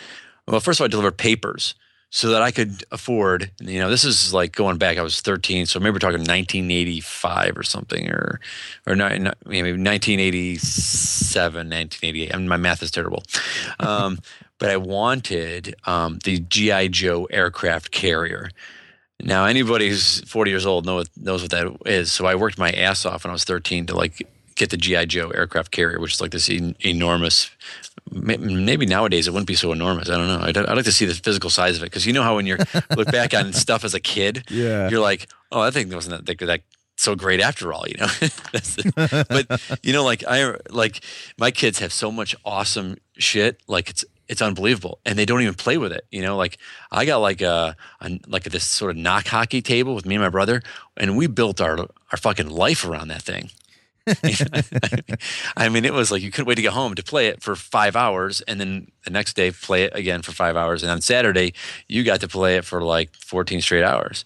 well, first of all, I delivered papers so that I could afford. You know, this is like going back. I was 13, so maybe we're talking 1985 or something, or or not, not, maybe 1987, 1988. I mean, my math is terrible. Um, but I wanted um, the GI Joe aircraft carrier. Now, anybody who's 40 years old know, knows what that is. So I worked my ass off when I was 13 to like get the GI Joe aircraft carrier, which is like this en- enormous. Maybe nowadays it wouldn't be so enormous. I don't know. I'd, I'd like to see the physical size of it because you know how when you look back on stuff as a kid, Yeah. you're like, oh, I think that wasn't that, that, that so great after all, you know. But you know, like I like my kids have so much awesome shit. Like it's it's unbelievable, and they don't even play with it. You know, like I got like a, a like this sort of knock hockey table with me and my brother, and we built our our fucking life around that thing. I mean, it was like you couldn't wait to get home to play it for five hours, and then the next day play it again for five hours, and on Saturday you got to play it for like fourteen straight hours.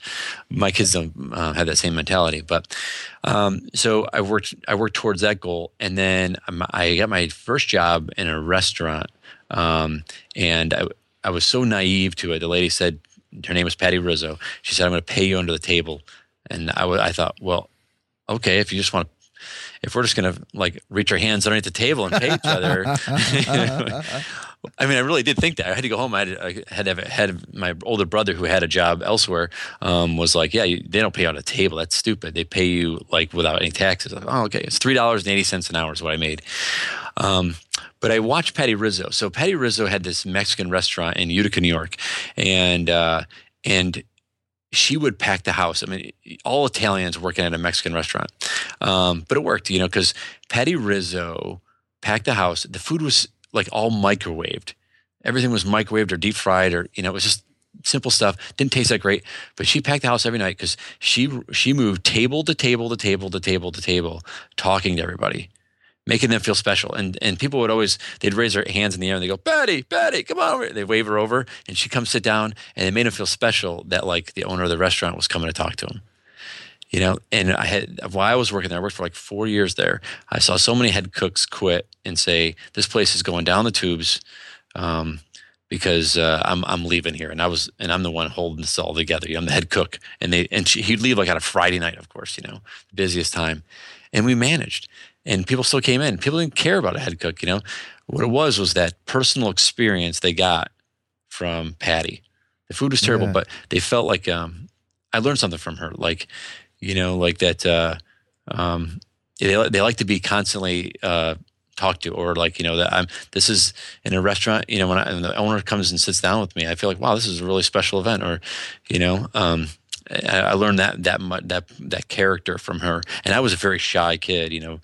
My kids don't uh, have that same mentality, but um, so I worked I worked towards that goal, and then um, I got my first job in a restaurant, um, and I I was so naive to it. The lady said her name was Patty Rizzo. She said I'm going to pay you under the table, and I I thought, well, okay, if you just want to if we're just gonna like reach our hands underneath the table and pay each other. I mean, I really did think that. I had to go home. I had, I had have had my older brother who had a job elsewhere um, was like, "Yeah, you, they don't pay on a table. That's stupid. They pay you like without any taxes." Like, oh, okay. It's three dollars and eighty cents an hour is what I made. Um, but I watched Patty Rizzo. So Patty Rizzo had this Mexican restaurant in Utica, New York, and uh, and she would pack the house. I mean, all Italians working at a Mexican restaurant, um, but it worked, you know, because Patty Rizzo packed the house. The food was like all microwaved. Everything was microwaved or deep fried, or you know, it was just simple stuff. Didn't taste that great, but she packed the house every night because she she moved table to table to table to table to table, talking to everybody making them feel special. And and people would always they'd raise their hands in the air and they go, Betty, Betty, come on over. They wave her over and she'd come sit down and it made them feel special that like the owner of the restaurant was coming to talk to them. You know, and I had while I was working there, I worked for like four years there. I saw so many head cooks quit and say, "This place is going down the tubes," um, because uh, I'm I'm leaving here, and I was and I'm the one holding this all together. I'm the head cook, and they and she, he'd leave like on a Friday night, of course, you know, the busiest time, and we managed, and people still came in. People didn't care about a head cook, you know. What it was was that personal experience they got from Patty. The food was terrible, Yeah. but they felt like um, I learned something from her, like you know, like that. Uh, um, they they like to be constantly uh, talked to, or like you know that I'm. This is in a restaurant. You know, when I, and the owner comes and sits down with me, I feel like wow, this is a really special event. Or you know, um, I, learned that that that that character from her, and I was a very shy kid. You know,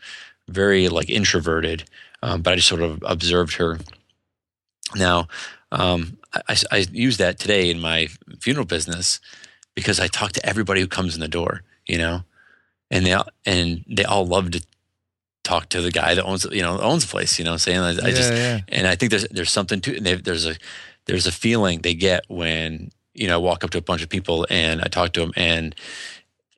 very like introverted, um, but I just sort of observed her. Now, um, I, I use that today in my funeral business because I talk to everybody who comes in the door, you know, and they all, and they all love to talk to the guy that owns you know owns the place, you know, what I'm saying I, I yeah, just yeah. and I think there's there's something to and there's a there's a feeling they get when you know I walk up to a bunch of people and I talk to them and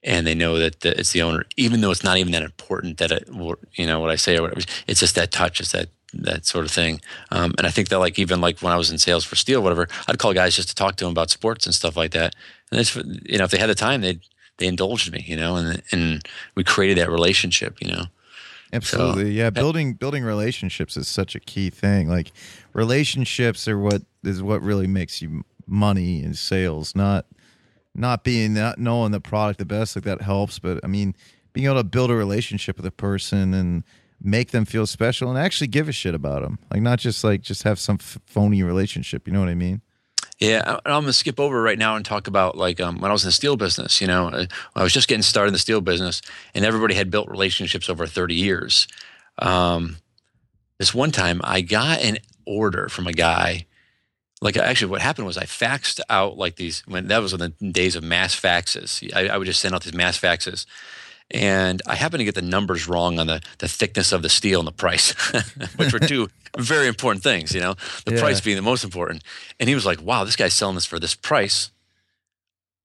and they know that the, it's the owner, even though it's not even that important that it, you know what I say or whatever. It's just that touch, it's that that sort of thing. Um, and I think that like even like when I was in sales for Steel, whatever, I'd call guys just to talk to them about sports and stuff like that. And it's you know if they had the time, they they indulged me, you know, and and we created that relationship, you know. Absolutely. yeah, building building relationships is such a key thing. Like relationships are what is what really makes you money in sales, not not being not knowing the product the best like that helps, but I mean being able to build a relationship with a person and make them feel special and actually give a shit about them. Like not just like just have some f- phony relationship. You know what I mean? Yeah, I'm gonna skip over right now and talk about like um, when I was in the steel business. You know, uh, I was just getting started in the steel business, and everybody had built relationships over 30 years. Um, this one time, I got an order from a guy. Like actually, what happened was I faxed out like these when that was in the days of mass faxes. I, I would just send out these mass faxes, and I happened to get the numbers wrong on the the thickness of the steel and the price, which were two very important things. You know, the Yeah. price being the most important. And he was like, "Wow, this guy's selling this for this price."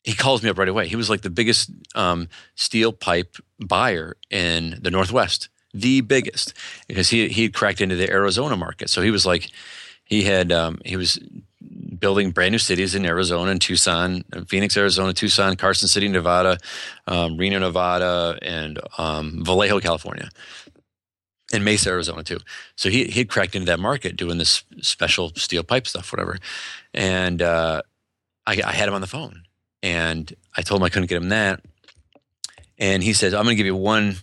He calls me up right away. He was like the biggest um, steel pipe buyer in the Northwest, the biggest, because he he had cracked into the Arizona market. So he was like, he had um, he was building brand new cities in Arizona and Tucson, Phoenix, Arizona, Tucson, Carson City, Nevada, um, Reno, Nevada, and um, Vallejo, California, and Mesa, Arizona too. So he he cracked into that market doing this special steel pipe stuff, whatever. And uh, I, I had him on the phone, and I told him I couldn't get him that, and he says, "I'm going to give you one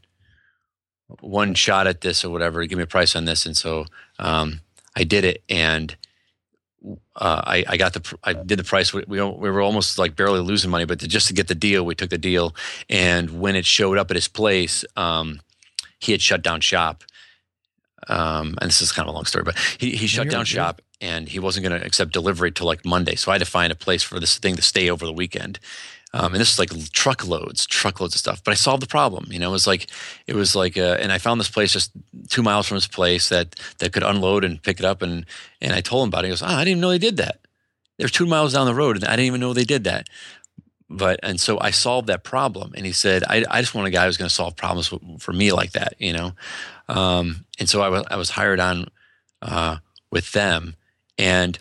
one shot at this or whatever. Give me a price on this." And so um, I did it, and uh, I, I got the I did the price. We, we we were almost like barely losing money, but to, just to get the deal, we took the deal. And when it showed up at his place, um, he had shut down shop. Um, and this is kind of a long story, but he, he shut down shop and he wasn't going to accept delivery till like Monday. So I had to find a place for this thing to stay over the weekend. Um, and this is like truckloads, truckloads of stuff. But I solved the problem. You know, it was like, it was like, uh, and I found this place just two miles from his place that that could unload and pick it up. And and I told him about it. He goes, "Oh, I didn't even know they did that. They're two miles down the road, and I didn't even know they did that." But and so I solved that problem. And he said, "I, I just want a guy who's going to solve problems for me like that." You know, um, and so I was I was hired on uh, with them, and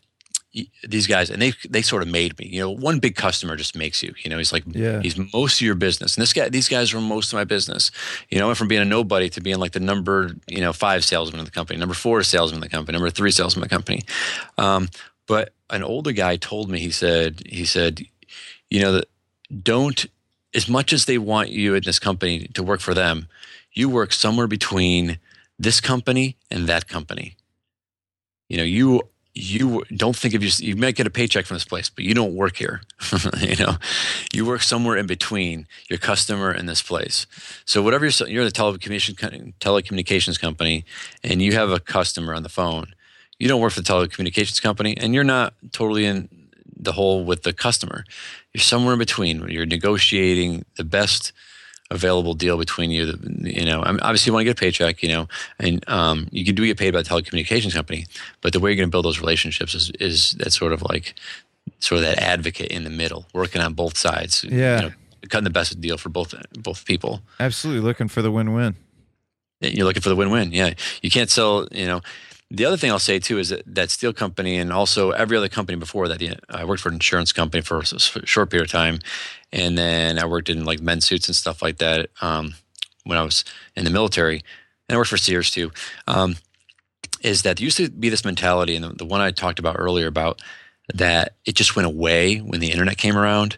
these guys, and they they sort of made me. You know, one big customer just makes you. You know, he's like Yeah. he's most of your business. And this guy, these guys were most of my business. You know, I went from being a nobody to being like the number you know five salesman in the company, number four salesman in the company, number three salesman in the company. Um, but an older guy told me he said he said, you know that don't as much as they want you in this company to work for them, you work somewhere between this company and that company. You know, you you don't think of your you might get a paycheck from this place, but you don't work here. you know, you work somewhere in between your customer and this place. So whatever you're you're the telecommunication telecommunications company, and you have a customer on the phone. You don't work for the telecommunications company, and you're not totally in the hole with the customer. You're somewhere in between. You're negotiating the best available deal between you. You know, I mean, obviously you want to get a paycheck, you know, and um, you can do get paid by the telecommunications company, but the way you're going to build those relationships is is that sort of like sort of that advocate in the middle, working on both sides. Yeah. you know, cutting the best deal for both both people. Absolutely looking for the win-win. You're looking for the win-win. Yeah, you can't sell. You know, the other thing I'll say too is that that steel company and also every other company before that. I worked for an insurance company for a short period of time, and then I worked in like men's suits and stuff like that um, when I was in the military. And I worked for Sears too. Um, is that there used to be this mentality, and the, the one I talked about earlier about that it just went away when the internet came around.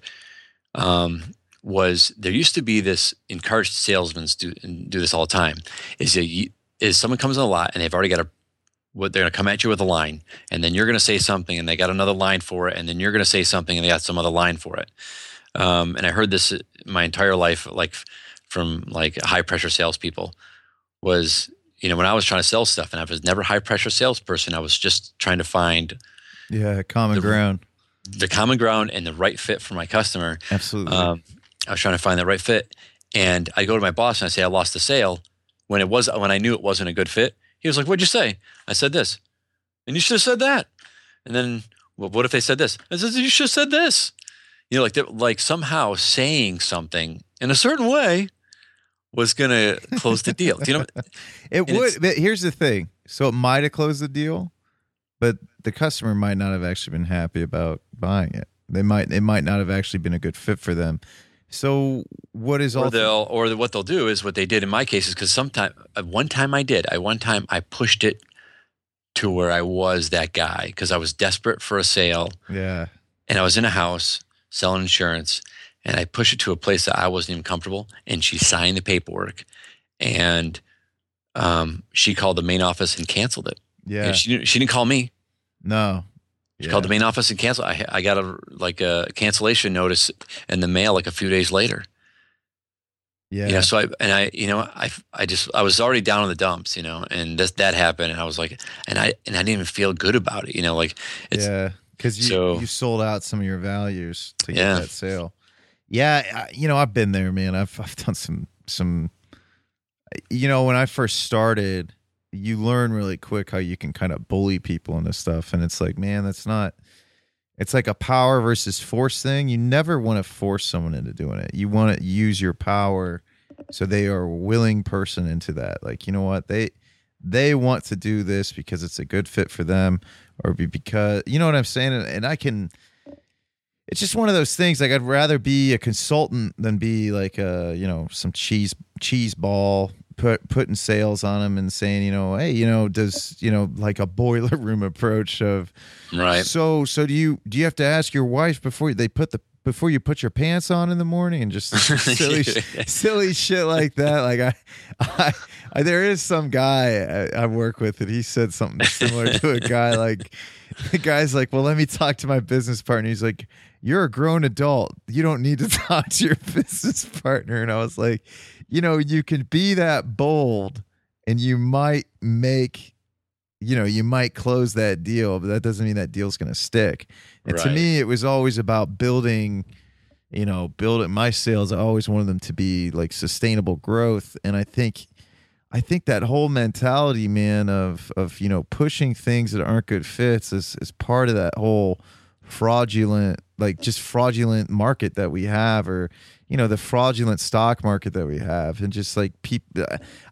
Um, was there used to be this encouraged salesmen do do this all the time is you, is someone comes on a lot and they've already got a what they're going to come at you with a line and then you're going to say something and they got another line for it and then you're going to say something and they got some other line for it um, and i heard this my entire life like from like high pressure salespeople was you know when i was trying to sell stuff and i was never a high pressure salesperson i was just trying to find Yeah, common The- ground. the common ground and the right fit for my customer Absolutely. um, I was trying to find that right fit, and I go to my boss and I say I lost the sale when it was when I knew it wasn't a good fit. He was like, "What'd you say?" I said this, and you should have said that. And then, well, what if they said this? I said you should have said this. You know, like like somehow saying something in a certain way was going to close the deal. Do you know? it and would. But here's the thing. So it might have closed the deal, but the customer might not have actually been happy about buying it. They might. It might not have actually been a good fit for them. So what is Or all? they'll, or what they'll do is what they did in my case is because sometime, uh, one time I did, I one time I pushed it to where I was that guy because I was desperate for a sale yeah. and I was in a house selling insurance and I pushed it to a place that I wasn't even comfortable and she signed the paperwork and um, she called the main office and canceled it. Yeah. And she she didn't call me. no. She Yeah. called the main office and canceled. I, I got a like a cancellation notice in the mail like a few days later. Yeah. You know, so I and I, you know, I I just I was already down in the dumps, you know, and this, that happened, and I was like, and I and I didn't even feel good about it, you know, like it's yeah. Because you so- you sold out some of your values to get Yeah. that sale. Yeah, I, you know I've been there, man. I've I've done some some. You know, when I first started, you learn really quick how you can kind of bully people into stuff, and it's like, man, that's not. It's like a power versus force thing. You never want to force someone into doing it. You want to use your power so they are a willing person into that. Like, you know what? They they want to do this because it's a good fit for them or be because you know what I'm saying? And, and I can it's just one of those things like I'd rather be a consultant than be like a, you know, some cheese cheese ball put putting sales on them and saying, you know, hey, you know, does, you know, like a boiler room approach of right. so so do you do you have to ask your wife before they put the before you put your pants on in the morning and just silly silly shit like that? Like I, I, I there is some guy I, I work with and he said something similar to a guy like the guy's like, well, let me talk to my business partner. He's like, you're a grown adult. You don't need to talk to your business partner. And I was like, you know, you can be that bold and you might make you know, you might close that deal, but that doesn't mean that deal's going to stick. And to me, it was always about building, you know, building my sales. I always wanted them to be like sustainable growth. And I think, I think that whole mentality, man, of, of, you know, pushing things that aren't good fits is, is part of that whole fraudulent, like just fraudulent market that we have, or, you know, the fraudulent stock market that we have. And just like people,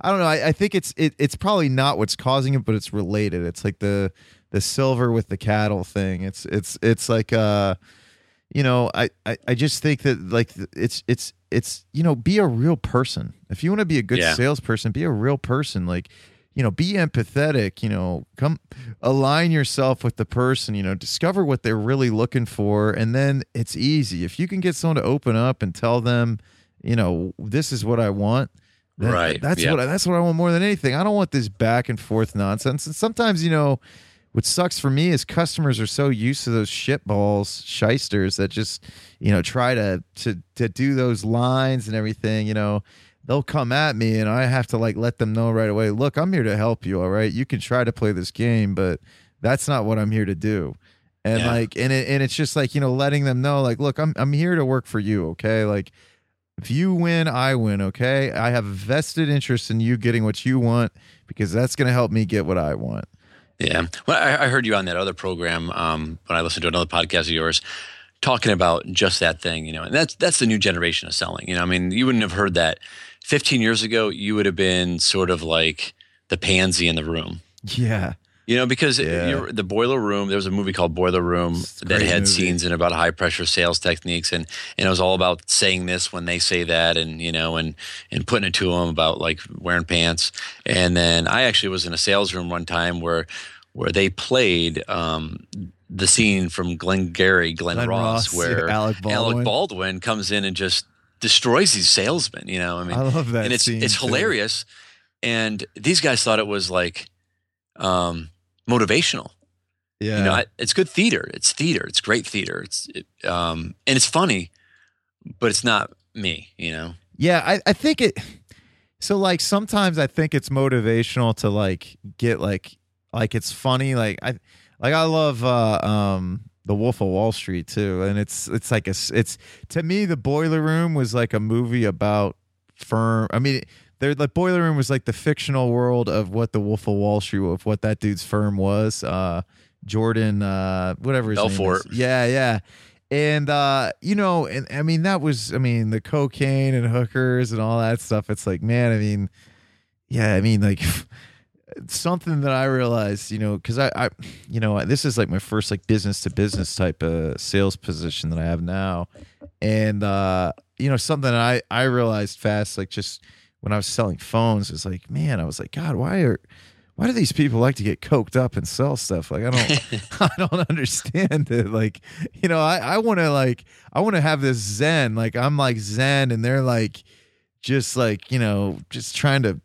I don't know. I, I think it's it, it's probably not what's causing it, but it's related. It's like the the silver with the cattle thing. It's it's it's like uh, you know, I I, I just think that like it's it's it's you know, be a real person. If you want to be a good Yeah. salesperson, be a real person. Like you know, be empathetic. You know, come align yourself with the person. You know, discover what they're really looking for, and then it's easy. If you can get someone to open up and tell them, you know, this is what I want. Right, That's yeah. what I, that's what I want more than anything. I don't want this back and forth nonsense. And sometimes, you know, what sucks for me is customers are so used to those shitballs, shysters that just, you know, try to to to do those lines and everything. You know, they'll come at me and I have to like let them know right away. Look, I'm here to help you. All right, you can try to play this game, but that's not what I'm here to do. And Yeah. like, and it, and it's just like you know, letting them know, like, look, I'm I'm here to work for you. Okay, like. If you win, I win, okay? I have a vested interest in you getting what you want because that's going to help me get what I want. Yeah. Well, I, I heard you on that other program um, when I listened to another podcast of yours talking about just that thing, you know, and that's that's the new generation of selling. You know, I mean, you wouldn't have heard that 15 years ago. You would have been sort of like the pansy in the room. Yeah. You know, because Yeah. you're, the Boiler Room, there was a movie called Boiler Room that had movie. scenes in about high pressure sales techniques, and and it was all about saying this when they say that, and you know, and and putting it to them about like wearing pants. And then I actually was in a sales room one time where where they played um, the scene from Glengarry, Glen, Glen Ross, Ross, where Alec Baldwin. Baldwin comes in and just destroys these salesmen. You know, I mean, I love that. and it's scene, it's too. hilarious. And these guys thought it was like um, motivational. Yeah. You know, I, it's good theater. It's theater. It's great theater. It's it, um, and it's funny, but it's not me. You know. yeah, I, I think it so like sometimes I think it's motivational to like get like like it's funny. Like I like I love uh um the Wolf of Wall Street too. And it's it's like a it's to me the boiler room was like a movie about firm I mean there the boiler room was like the fictional world of what the Wolf of Wall Street of what that dude's firm was. Uh Jordan uh whatever his name Belfort. is. Yeah, yeah. And uh, you know, and I mean that was I mean the cocaine and hookers and all that stuff. It's like, man, I mean, yeah, I mean like something that I realized, you know, because I, I, you know, this is like my first like business to business type of sales position that I have now, and uh, you know, something I I realized fast, like just when I was selling phones, is like, man, I was like, God, why are why do these people like to get coked up and sell stuff? Like I don't I don't understand it. Like, you know, I, I wanna like I wanna have this zen. Like I'm like zen and they're like just like, you know, just trying to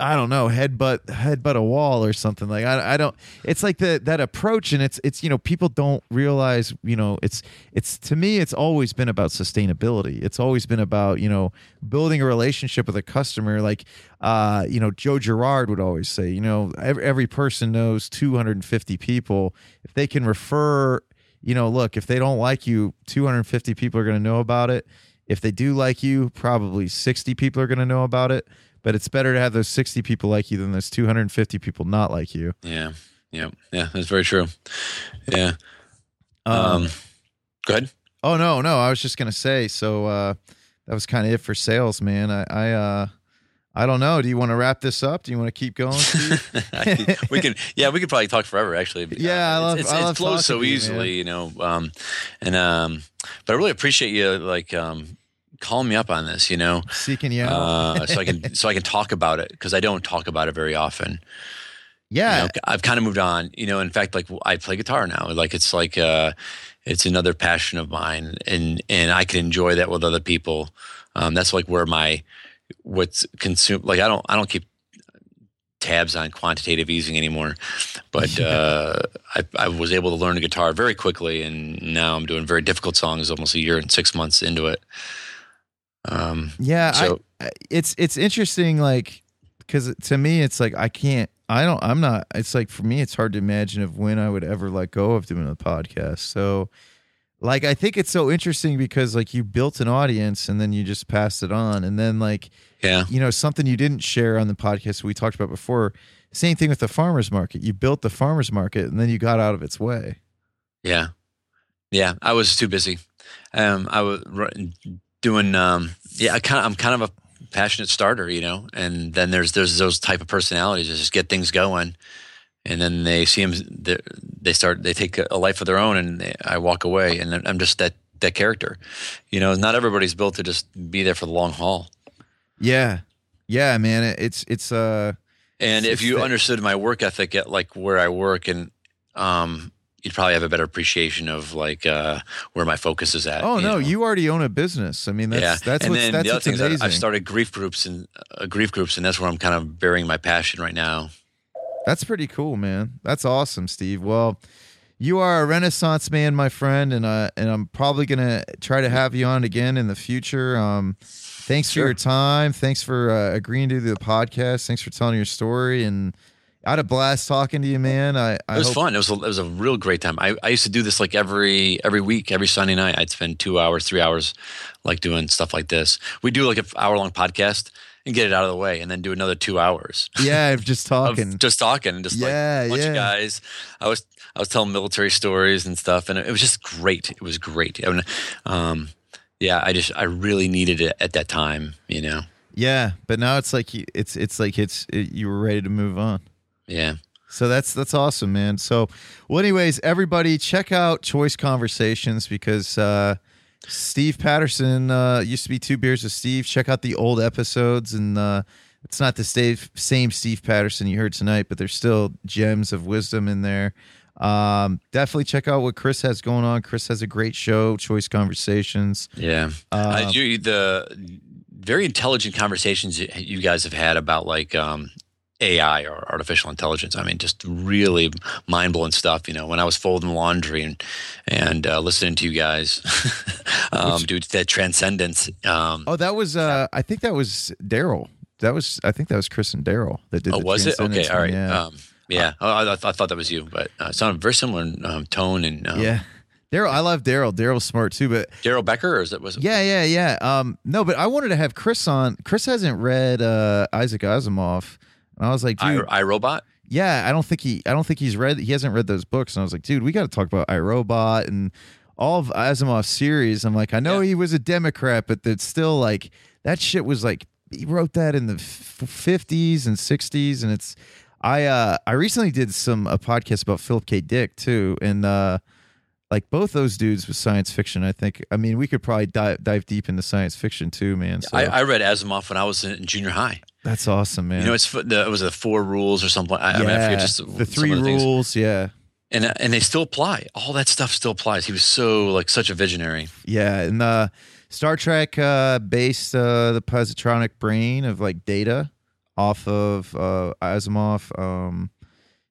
I don't know, headbutt headbutt a wall or something. Like I, I don't. It's like the that approach, and it's it's you know people don't realize you know it's it's to me it's always been about sustainability. It's always been about you know building a relationship with a customer. Like uh you know Joe Girard would always say, you know every, every person knows 250 people. If they can refer, you know, look if they don't like you, 250 people are going to know about it. If they do like you, probably 60 people are going to know about it but it's better to have those 60 people like you than those 250 people not like you. Yeah. Yeah. Yeah. That's very true. Yeah. Um, Um, go ahead. oh no, no, I was just going to say, so, uh, that was kind of it for sales, man. I, I, uh, I don't know. Do you want to wrap this up? Do you want to keep going? We can, yeah, we could probably talk forever. Actually, Yeah, I love- It's, it's, it flows so to you, easily, you know. Um, and um, but I really appreciate you like um calling me up on this, you know, Seeking you uh, so I can so I can talk about it because I don't talk about it very often. You yeah. know, I've kind of moved on. You know, in fact, like I play guitar now. Like it's like uh, it's another passion of mine, and and I can enjoy that with other people. Um, that's like where my what's consumed. Like I don't I don't keep tabs on quantitative easing anymore, but uh, I, I was able to learn the guitar very quickly, and now I'm doing very difficult songs almost a year and six months into it. Um, Yeah, so I, it's it's interesting, like because to me, it's like I can't. I don't. I'm not. It's like for me, it's hard to imagine of when I would ever let go of doing a podcast. So, like, I think it's so interesting because like you built an audience and then you just passed it on, and then like yeah, you know something you didn't share on the podcast we talked about before. Same thing with the farmers market. You built the farmers market and then you got out of its way. Yeah, yeah. I was too busy. Um, I was doing. Um, yeah, I kind. I'm kind of a passionate starter, you know. And then there's there's those type of personalities that just get things going, and then they see them. They start. They take a life of their own, and they, I walk away. And I'm just that that character. You know, not everybody's built to just be there for the long haul. Yeah, yeah, man. It's it's uh And It's if you understood my work ethic at like where I work, and um, you'd probably have a better appreciation of like uh, where my focus is at. oh you no, know? you already own a business. I mean, that's yeah, that's and what's then that's the other thing is amazing. I've started grief groups and uh, grief groups, and that's where I'm kind of burying my passion right now. That's pretty cool, man. That's awesome, Steve. Well, you are a renaissance man, my friend, and uh, and I'm probably gonna try to have you on again in the future. Um, thanks for your time. Thanks for uh, agreeing to do the podcast. Thanks for telling your story, and I had a blast talking to you, man. I, I It was hope- fun. It was a, it was a real great time. I, I used to do this like every every week, every Sunday night. I'd spend two hours, three hours, like doing stuff like this. We do like an hour long podcast and get it out of the way, and then do another two hours Yeah, just talking. just talking and just Yeah, like a bunch yeah. of guys. I was I was telling military stories and stuff, and it was just great. It was great. I mean, um, yeah, I just I really needed it at that time. You know, yeah, but now it's like you- it's it's like it's it, you were ready to move on. Yeah. So that's that's awesome, man. So, well, anyways, everybody check out Choice Conversations because uh, Steve Patterson uh, used to be Two Beers with Steve. Check out the old episodes, and uh, it's not the Steve, same Steve Patterson you heard tonight, but there's still gems of wisdom in there. Um, definitely check out what Chris has going on. Chris has a great show, Choice Conversations. Yeah, Uh, uh, you, the very intelligent conversations you- you guys have had about like um, AI or artificial intelligence. I mean, just really mind blowing stuff. You know, when I was folding laundry and and uh, listening to you guys um, do that transcendence. Um, Oh, that was uh, I think that was Daryl. That was I think that was Chris and Daryl that did. oh, the was it okay? All right. Yeah. Um, yeah. Oh, I, I, thought- I thought that was you, but uh, it sounded very similar in um, tone and um, yeah. Daryl, I love Daryl. Daryl's smart too, but Daryl Becker, or is it was it? yeah, yeah, yeah. Um, no, but I wanted to have Chris on. Chris hasn't read uh, Isaac Asimov, and I was like, dude, I, iRobot. yeah, I don't think he, I don't think he's read. He hasn't read those books, and I was like, dude, we got to talk about I, Robot and all of Asimov's series. I'm like, I know Yeah. he was a Democrat, but that's still like that shit was like he wrote that in the fifties and sixties, and it's. I uh I recently did some a podcast about Philip K. Dick too, and uh like both those dudes with science fiction. I think. I mean, we could probably dive dive deep into science fiction too, man. So I, I read Asimov when I was in junior high. That's awesome, man. You know, it's the, it was the four rules or something. I, I mean, I forget just the three the things. rules. Yeah, and uh, and they still apply. All that stuff still applies. He was so like such a visionary. yeah, and uh, Star Trek uh, based uh, the positronic brain of like Data. off of uh, Asimov. Um,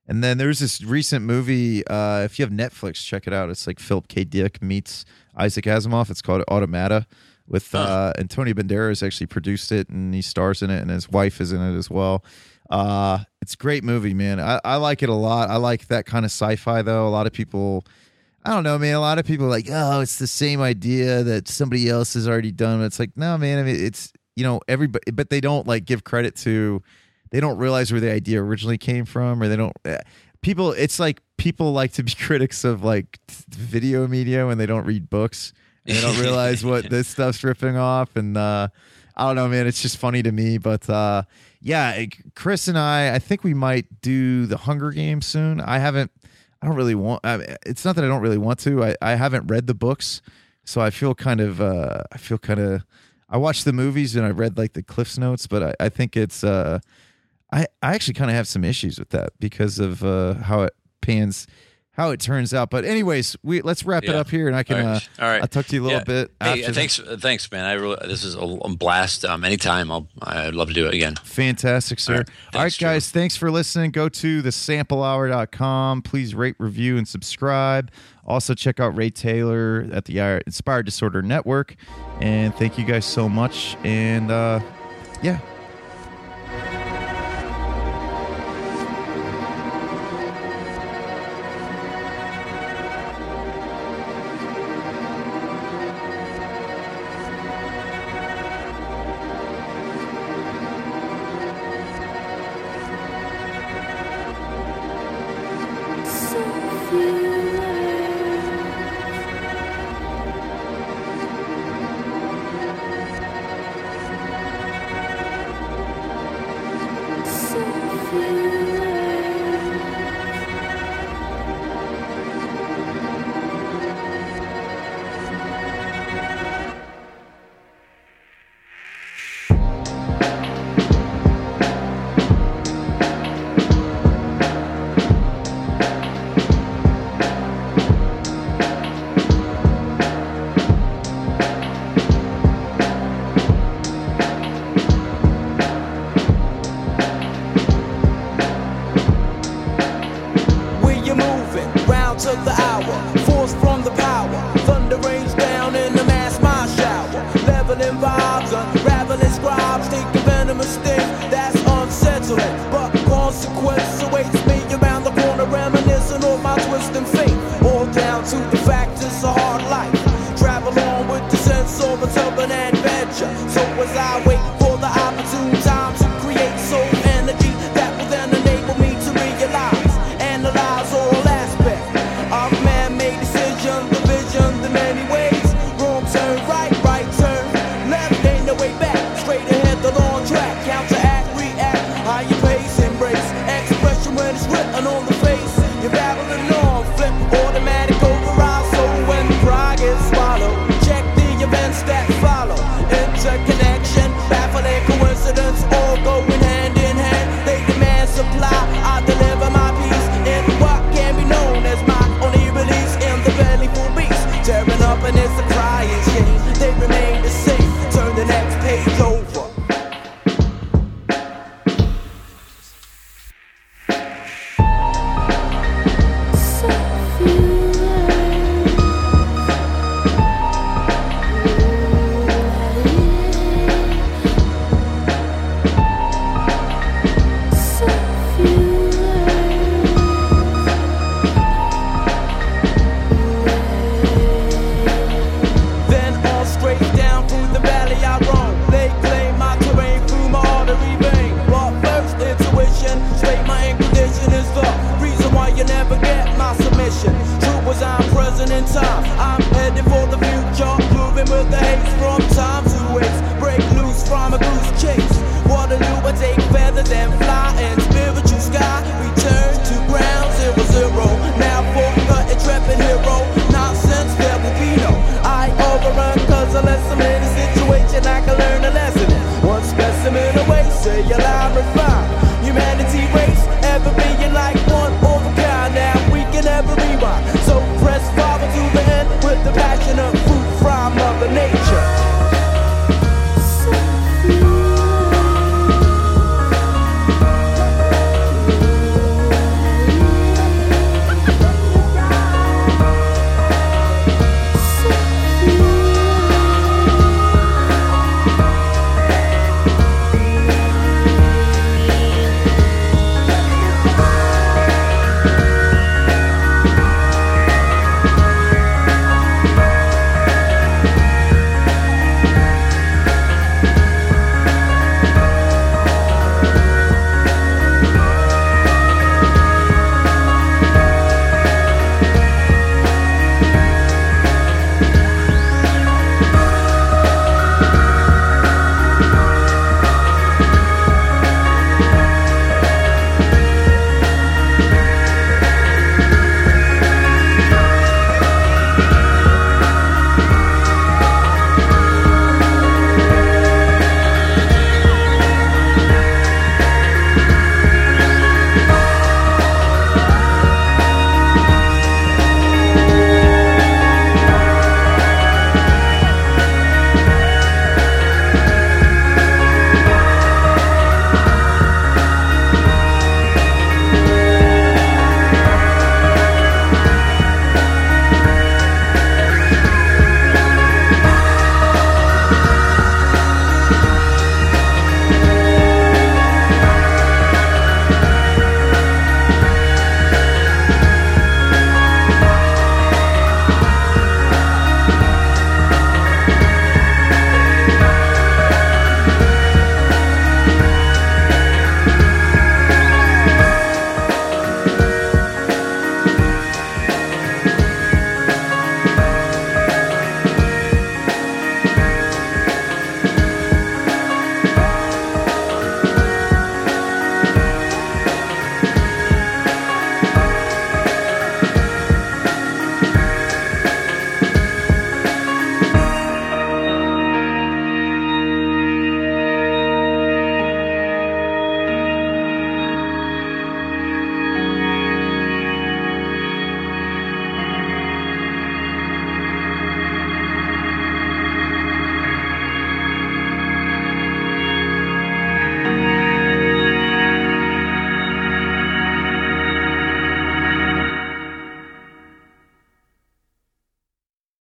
and then there's this recent movie. Uh, if you have Netflix, check it out. It's like Philip K. Dick meets Isaac Asimov. It's called Automata. With uh, Antonio Banderas actually produced it, and he stars in it, and his wife is in it as well. Uh, it's a great movie, man. I, I like it a lot. I like that kind of sci-fi, though. A lot of people, I don't know, man. A lot of people are like, oh, it's the same idea that somebody else has already done. It's like, no, man. I mean, it's you know everybody, but they don't like give credit to. They don't realize where the idea originally came from, or they don't. eh, People, it's like people like to be critics of like t- video media when they don't read books they don't realize what this stuff's ripping off. And uh, I don't know, man. It's just funny to me, but uh, yeah, it- Chris and I, I think we might do the Hunger Games soon. I haven't. I don't really want. I, it's not that I don't really want to. I, I haven't read the books, so I feel kind of. Uh, I feel kind of. I watched the movies and I read like the Cliff's notes, but I, I think it's. Uh, I I actually kind of have some issues with that because of uh, how it pans, how it turns out. But anyways, we let's wrap it up here, and I can. All right. Uh, All right. I'll talk to you a little Yeah. bit. Hey, after thanks, uh, thanks, man. I really this is a, blast. Um, anytime, I'll I'd love to do it again. Fantastic, sir. All All right. right, Thanks, Drew. guys, thanks for listening. Go to thesamplehour.com. Please rate, review, and subscribe. Also, check out Ray Taylor at the uh, Inspired Disorder Network. And thank you guys so much. And uh, yeah,